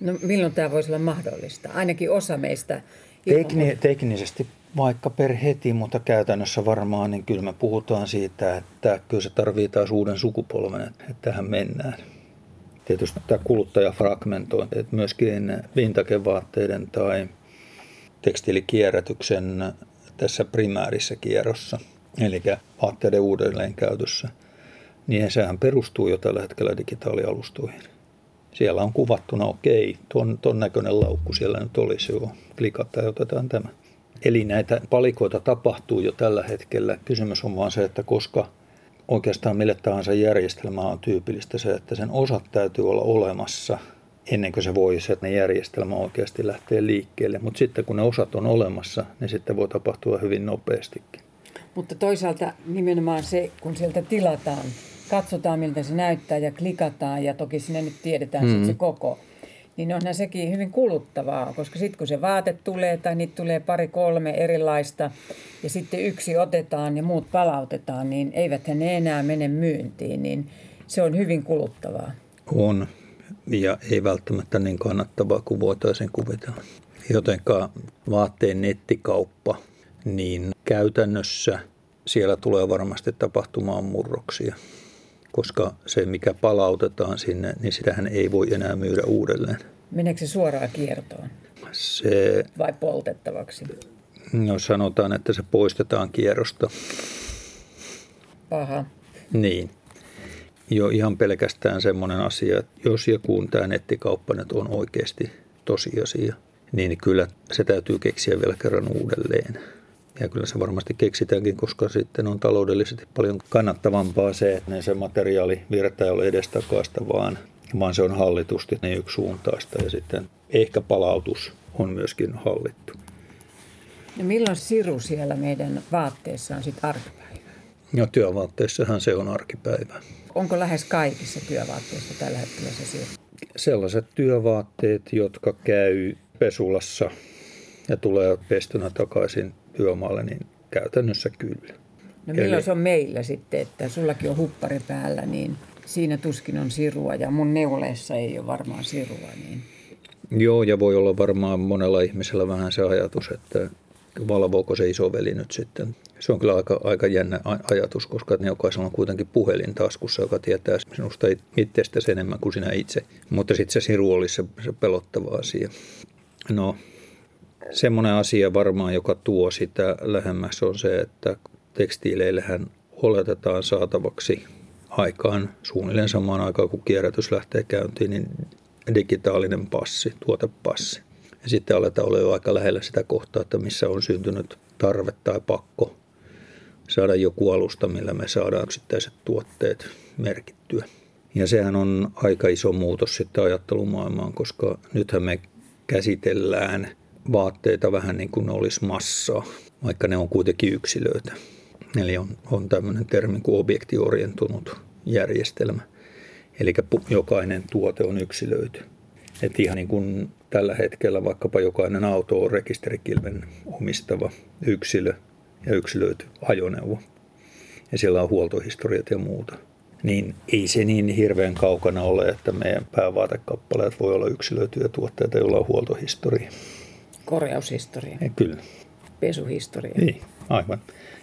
Speaker 1: No milloin tämä voisi olla mahdollista? Ainakin osa meistä...
Speaker 3: Tekni- teknisesti vaikka per heti, mutta käytännössä varmaan niin kyllä me puhutaan siitä, että kyllä se tarvitsee taas uuden sukupolven, että tähän mennään. Tietysti tämä kuluttajafragmentointi, että myöskin vintakevaatteiden tai tekstiilikierrätyksen tässä primäärissä kierrossa, eli vaatteiden uudelleenkäytössä, niin sehän perustuu jo tällä hetkellä digitaalialustoihin. Siellä on kuvattuna, okei, ton, ton näköinen laukku siellä nyt olisi jo, klikataan ja otetaan tämä. Eli näitä palikoita tapahtuu jo tällä hetkellä. Kysymys on vaan se, että koska oikeastaan mille tahansa järjestelmä on tyypillistä se, että sen osat täytyy olla olemassa – ennen kuin se voi se järjestelmä oikeasti lähteä liikkeelle. Mutta sitten kun ne osat on olemassa, niin sitten voi tapahtua hyvin nopeastikin.
Speaker 1: Mutta toisaalta nimenomaan se, kun sieltä tilataan, katsotaan miltä se näyttää ja klikataan ja toki sinne nyt tiedetään mm-hmm. se koko, niin onhan sekin hyvin kuluttavaa, koska sitten kun se vaate tulee tai niitä tulee pari kolme erilaista ja sitten yksi otetaan ja muut palautetaan, niin eivät ne enää mene myyntiin, niin se on hyvin kuluttavaa.
Speaker 3: On ja ei välttämättä niin kannattavaa kuin voitaisiin kuvitella. Jotenka vaatteen nettikauppa, niin käytännössä siellä tulee varmasti tapahtumaan murroksia, koska se mikä palautetaan sinne, niin sitähän ei voi enää myydä uudelleen.
Speaker 1: Meneekö se suoraan kiertoon?
Speaker 3: Se,
Speaker 1: vai poltettavaksi?
Speaker 3: No sanotaan, että se poistetaan kierrosta.
Speaker 1: Paha.
Speaker 3: Niin. Jo ihan pelkästään semmoinen asia, että jos ja kun tämä nettikauppa nyt on oikeasti tosiasia, niin kyllä se täytyy keksiä vielä kerran uudelleen. Ja kyllä se varmasti keksitäänkin, koska sitten on taloudellisesti paljon kannattavampaa se, että se materiaali virtaa ei ole edestakaista, vaan, vaan se on hallitusti niin yksisuuntaista ja sitten ehkä palautus on myöskin hallittu.
Speaker 1: Ja milloin siru siellä meidän vaatteessa on sitten arkipäivä?
Speaker 3: No työvaatteissahan se on arkipäivä.
Speaker 1: Onko lähes kaikissa työvaatteissa tällä hetkellä se siru?
Speaker 3: Sellaiset työvaatteet, jotka käy pesulassa ja tulee pestynä takaisin työmaalle, niin käytännössä kyllä.
Speaker 1: No milloin Eli... se on meillä sitten, että sullakin on huppari päällä, niin siinä tuskin on sirua ja mun neuleessa ei ole varmaan sirua. Niin...
Speaker 3: Joo, ja voi olla varmaan monella ihmisellä vähän se ajatus, että valvooko se isoveli nyt sitten. Se on kyllä aika, aika jännä ajatus, koska jokaisella on kuitenkin puhelin taskussa, joka tietää sinusta itsestäsi enemmän kuin sinä itse. Mutta sitten se siru olisi se, se pelottava asia. No, semmoinen asia varmaan, joka tuo sitä lähemmäs on se, että tekstiileillähän oletetaan saatavaksi aikaan suunnilleen samaan aikaan, kun kierrätys lähtee käyntiin, niin digitaalinen passi, tuotepassi. Ja sitten aletaan olla jo aika lähellä sitä kohtaa, että missä on syntynyt tarve tai pakko saada joku alusta, millä me saadaan yksittäiset tuotteet merkittyä. Ja sehän on aika iso muutos sitten ajattelumaailmaan, koska nythän me käsitellään vaatteita vähän niin kuin ne olisi massaa, vaikka ne on kuitenkin yksilöitä. Eli on, on tämmöinen termi kuin objektiorientunut järjestelmä. Eli jokainen tuote on yksilöity. Et ihan niin kuin tällä hetkellä vaikkapa jokainen auto on rekisterikilven omistava yksilö ja yksilöity ajoneuvo. Ja siellä on huoltohistoriat ja muuta. Niin ei se niin hirveän kaukana ole, että meidän päävaatekappaleet voi olla yksilöityjä tuotteita, joilla on huoltohistoria.
Speaker 1: Korjaushistoria.
Speaker 3: Ja kyllä.
Speaker 1: Pesuhistoria.
Speaker 3: Niin, aivan.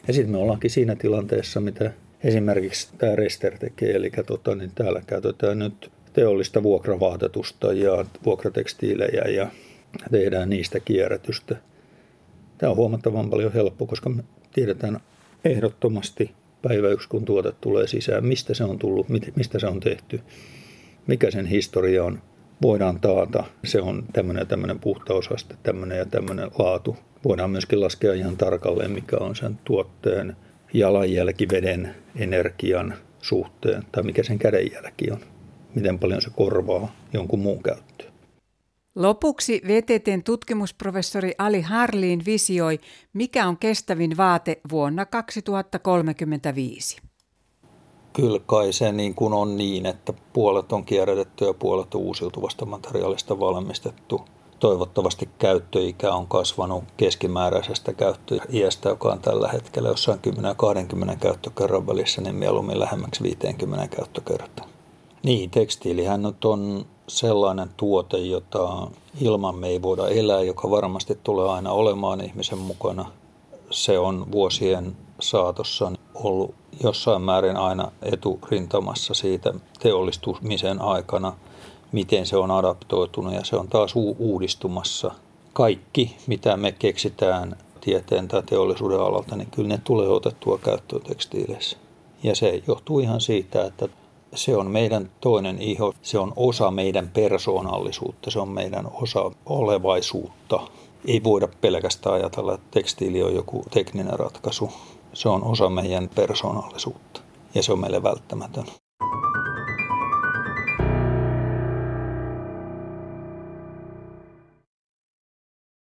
Speaker 3: Ja sitten me ollaankin siinä tilanteessa, mitä esimerkiksi tämä Rester tekee, eli tota, niin täällä käytetään nyt teollista vuokravaatetusta ja vuokratekstiilejä ja tehdään niistä kierrätystä. Tämä on huomattavan paljon helppo, koska me tiedetään ehdottomasti päivä yksi, kun tuote tulee sisään, mistä se on tullut, mistä se on tehty, mikä sen historia on, voidaan taata. Se on tämmöinen ja tämmöinen puhtausaste, tämmöinen ja tämmöinen laatu. Voidaan myöskin laskea ihan tarkalleen, mikä on sen tuotteen jalanjälki veden, energian suhteen tai mikä sen kädenjälki on miten paljon se korvaa jonkun muun käyttöön.
Speaker 2: Lopuksi VTTn tutkimusprofessori Ali Harliin visioi, mikä on kestävin vaate vuonna 2035.
Speaker 3: Kyllä kai se niin kuin on niin, että puolet on kierrätetty ja puolet on uusiutuvasta materiaalista valmistettu. Toivottavasti käyttöikä on kasvanut keskimääräisestä käyttöiästä, joka on tällä hetkellä jossain 10 ja 20 käyttökerran välissä, niin mieluummin lähemmäksi 50 käyttökertaa. Niin, tekstiilihän on sellainen tuote, jota ilman me ei voida elää, joka varmasti tulee aina olemaan ihmisen mukana. Se on vuosien saatossa ollut jossain määrin aina eturintamassa siitä teollistumisen aikana, miten se on adaptoitunut ja se on taas uudistumassa. Kaikki, mitä me keksitään tieteen tai teollisuuden alalta, niin kyllä ne tulee otettua käyttöön tekstiileissä. Ja se johtuu ihan siitä, että se on meidän toinen iho, se on osa meidän persoonallisuutta, se on meidän osa olevaisuutta. Ei voida pelkästään ajatella, että tekstiili on joku tekninen ratkaisu. Se on osa meidän persoonallisuutta ja se on meille välttämätön.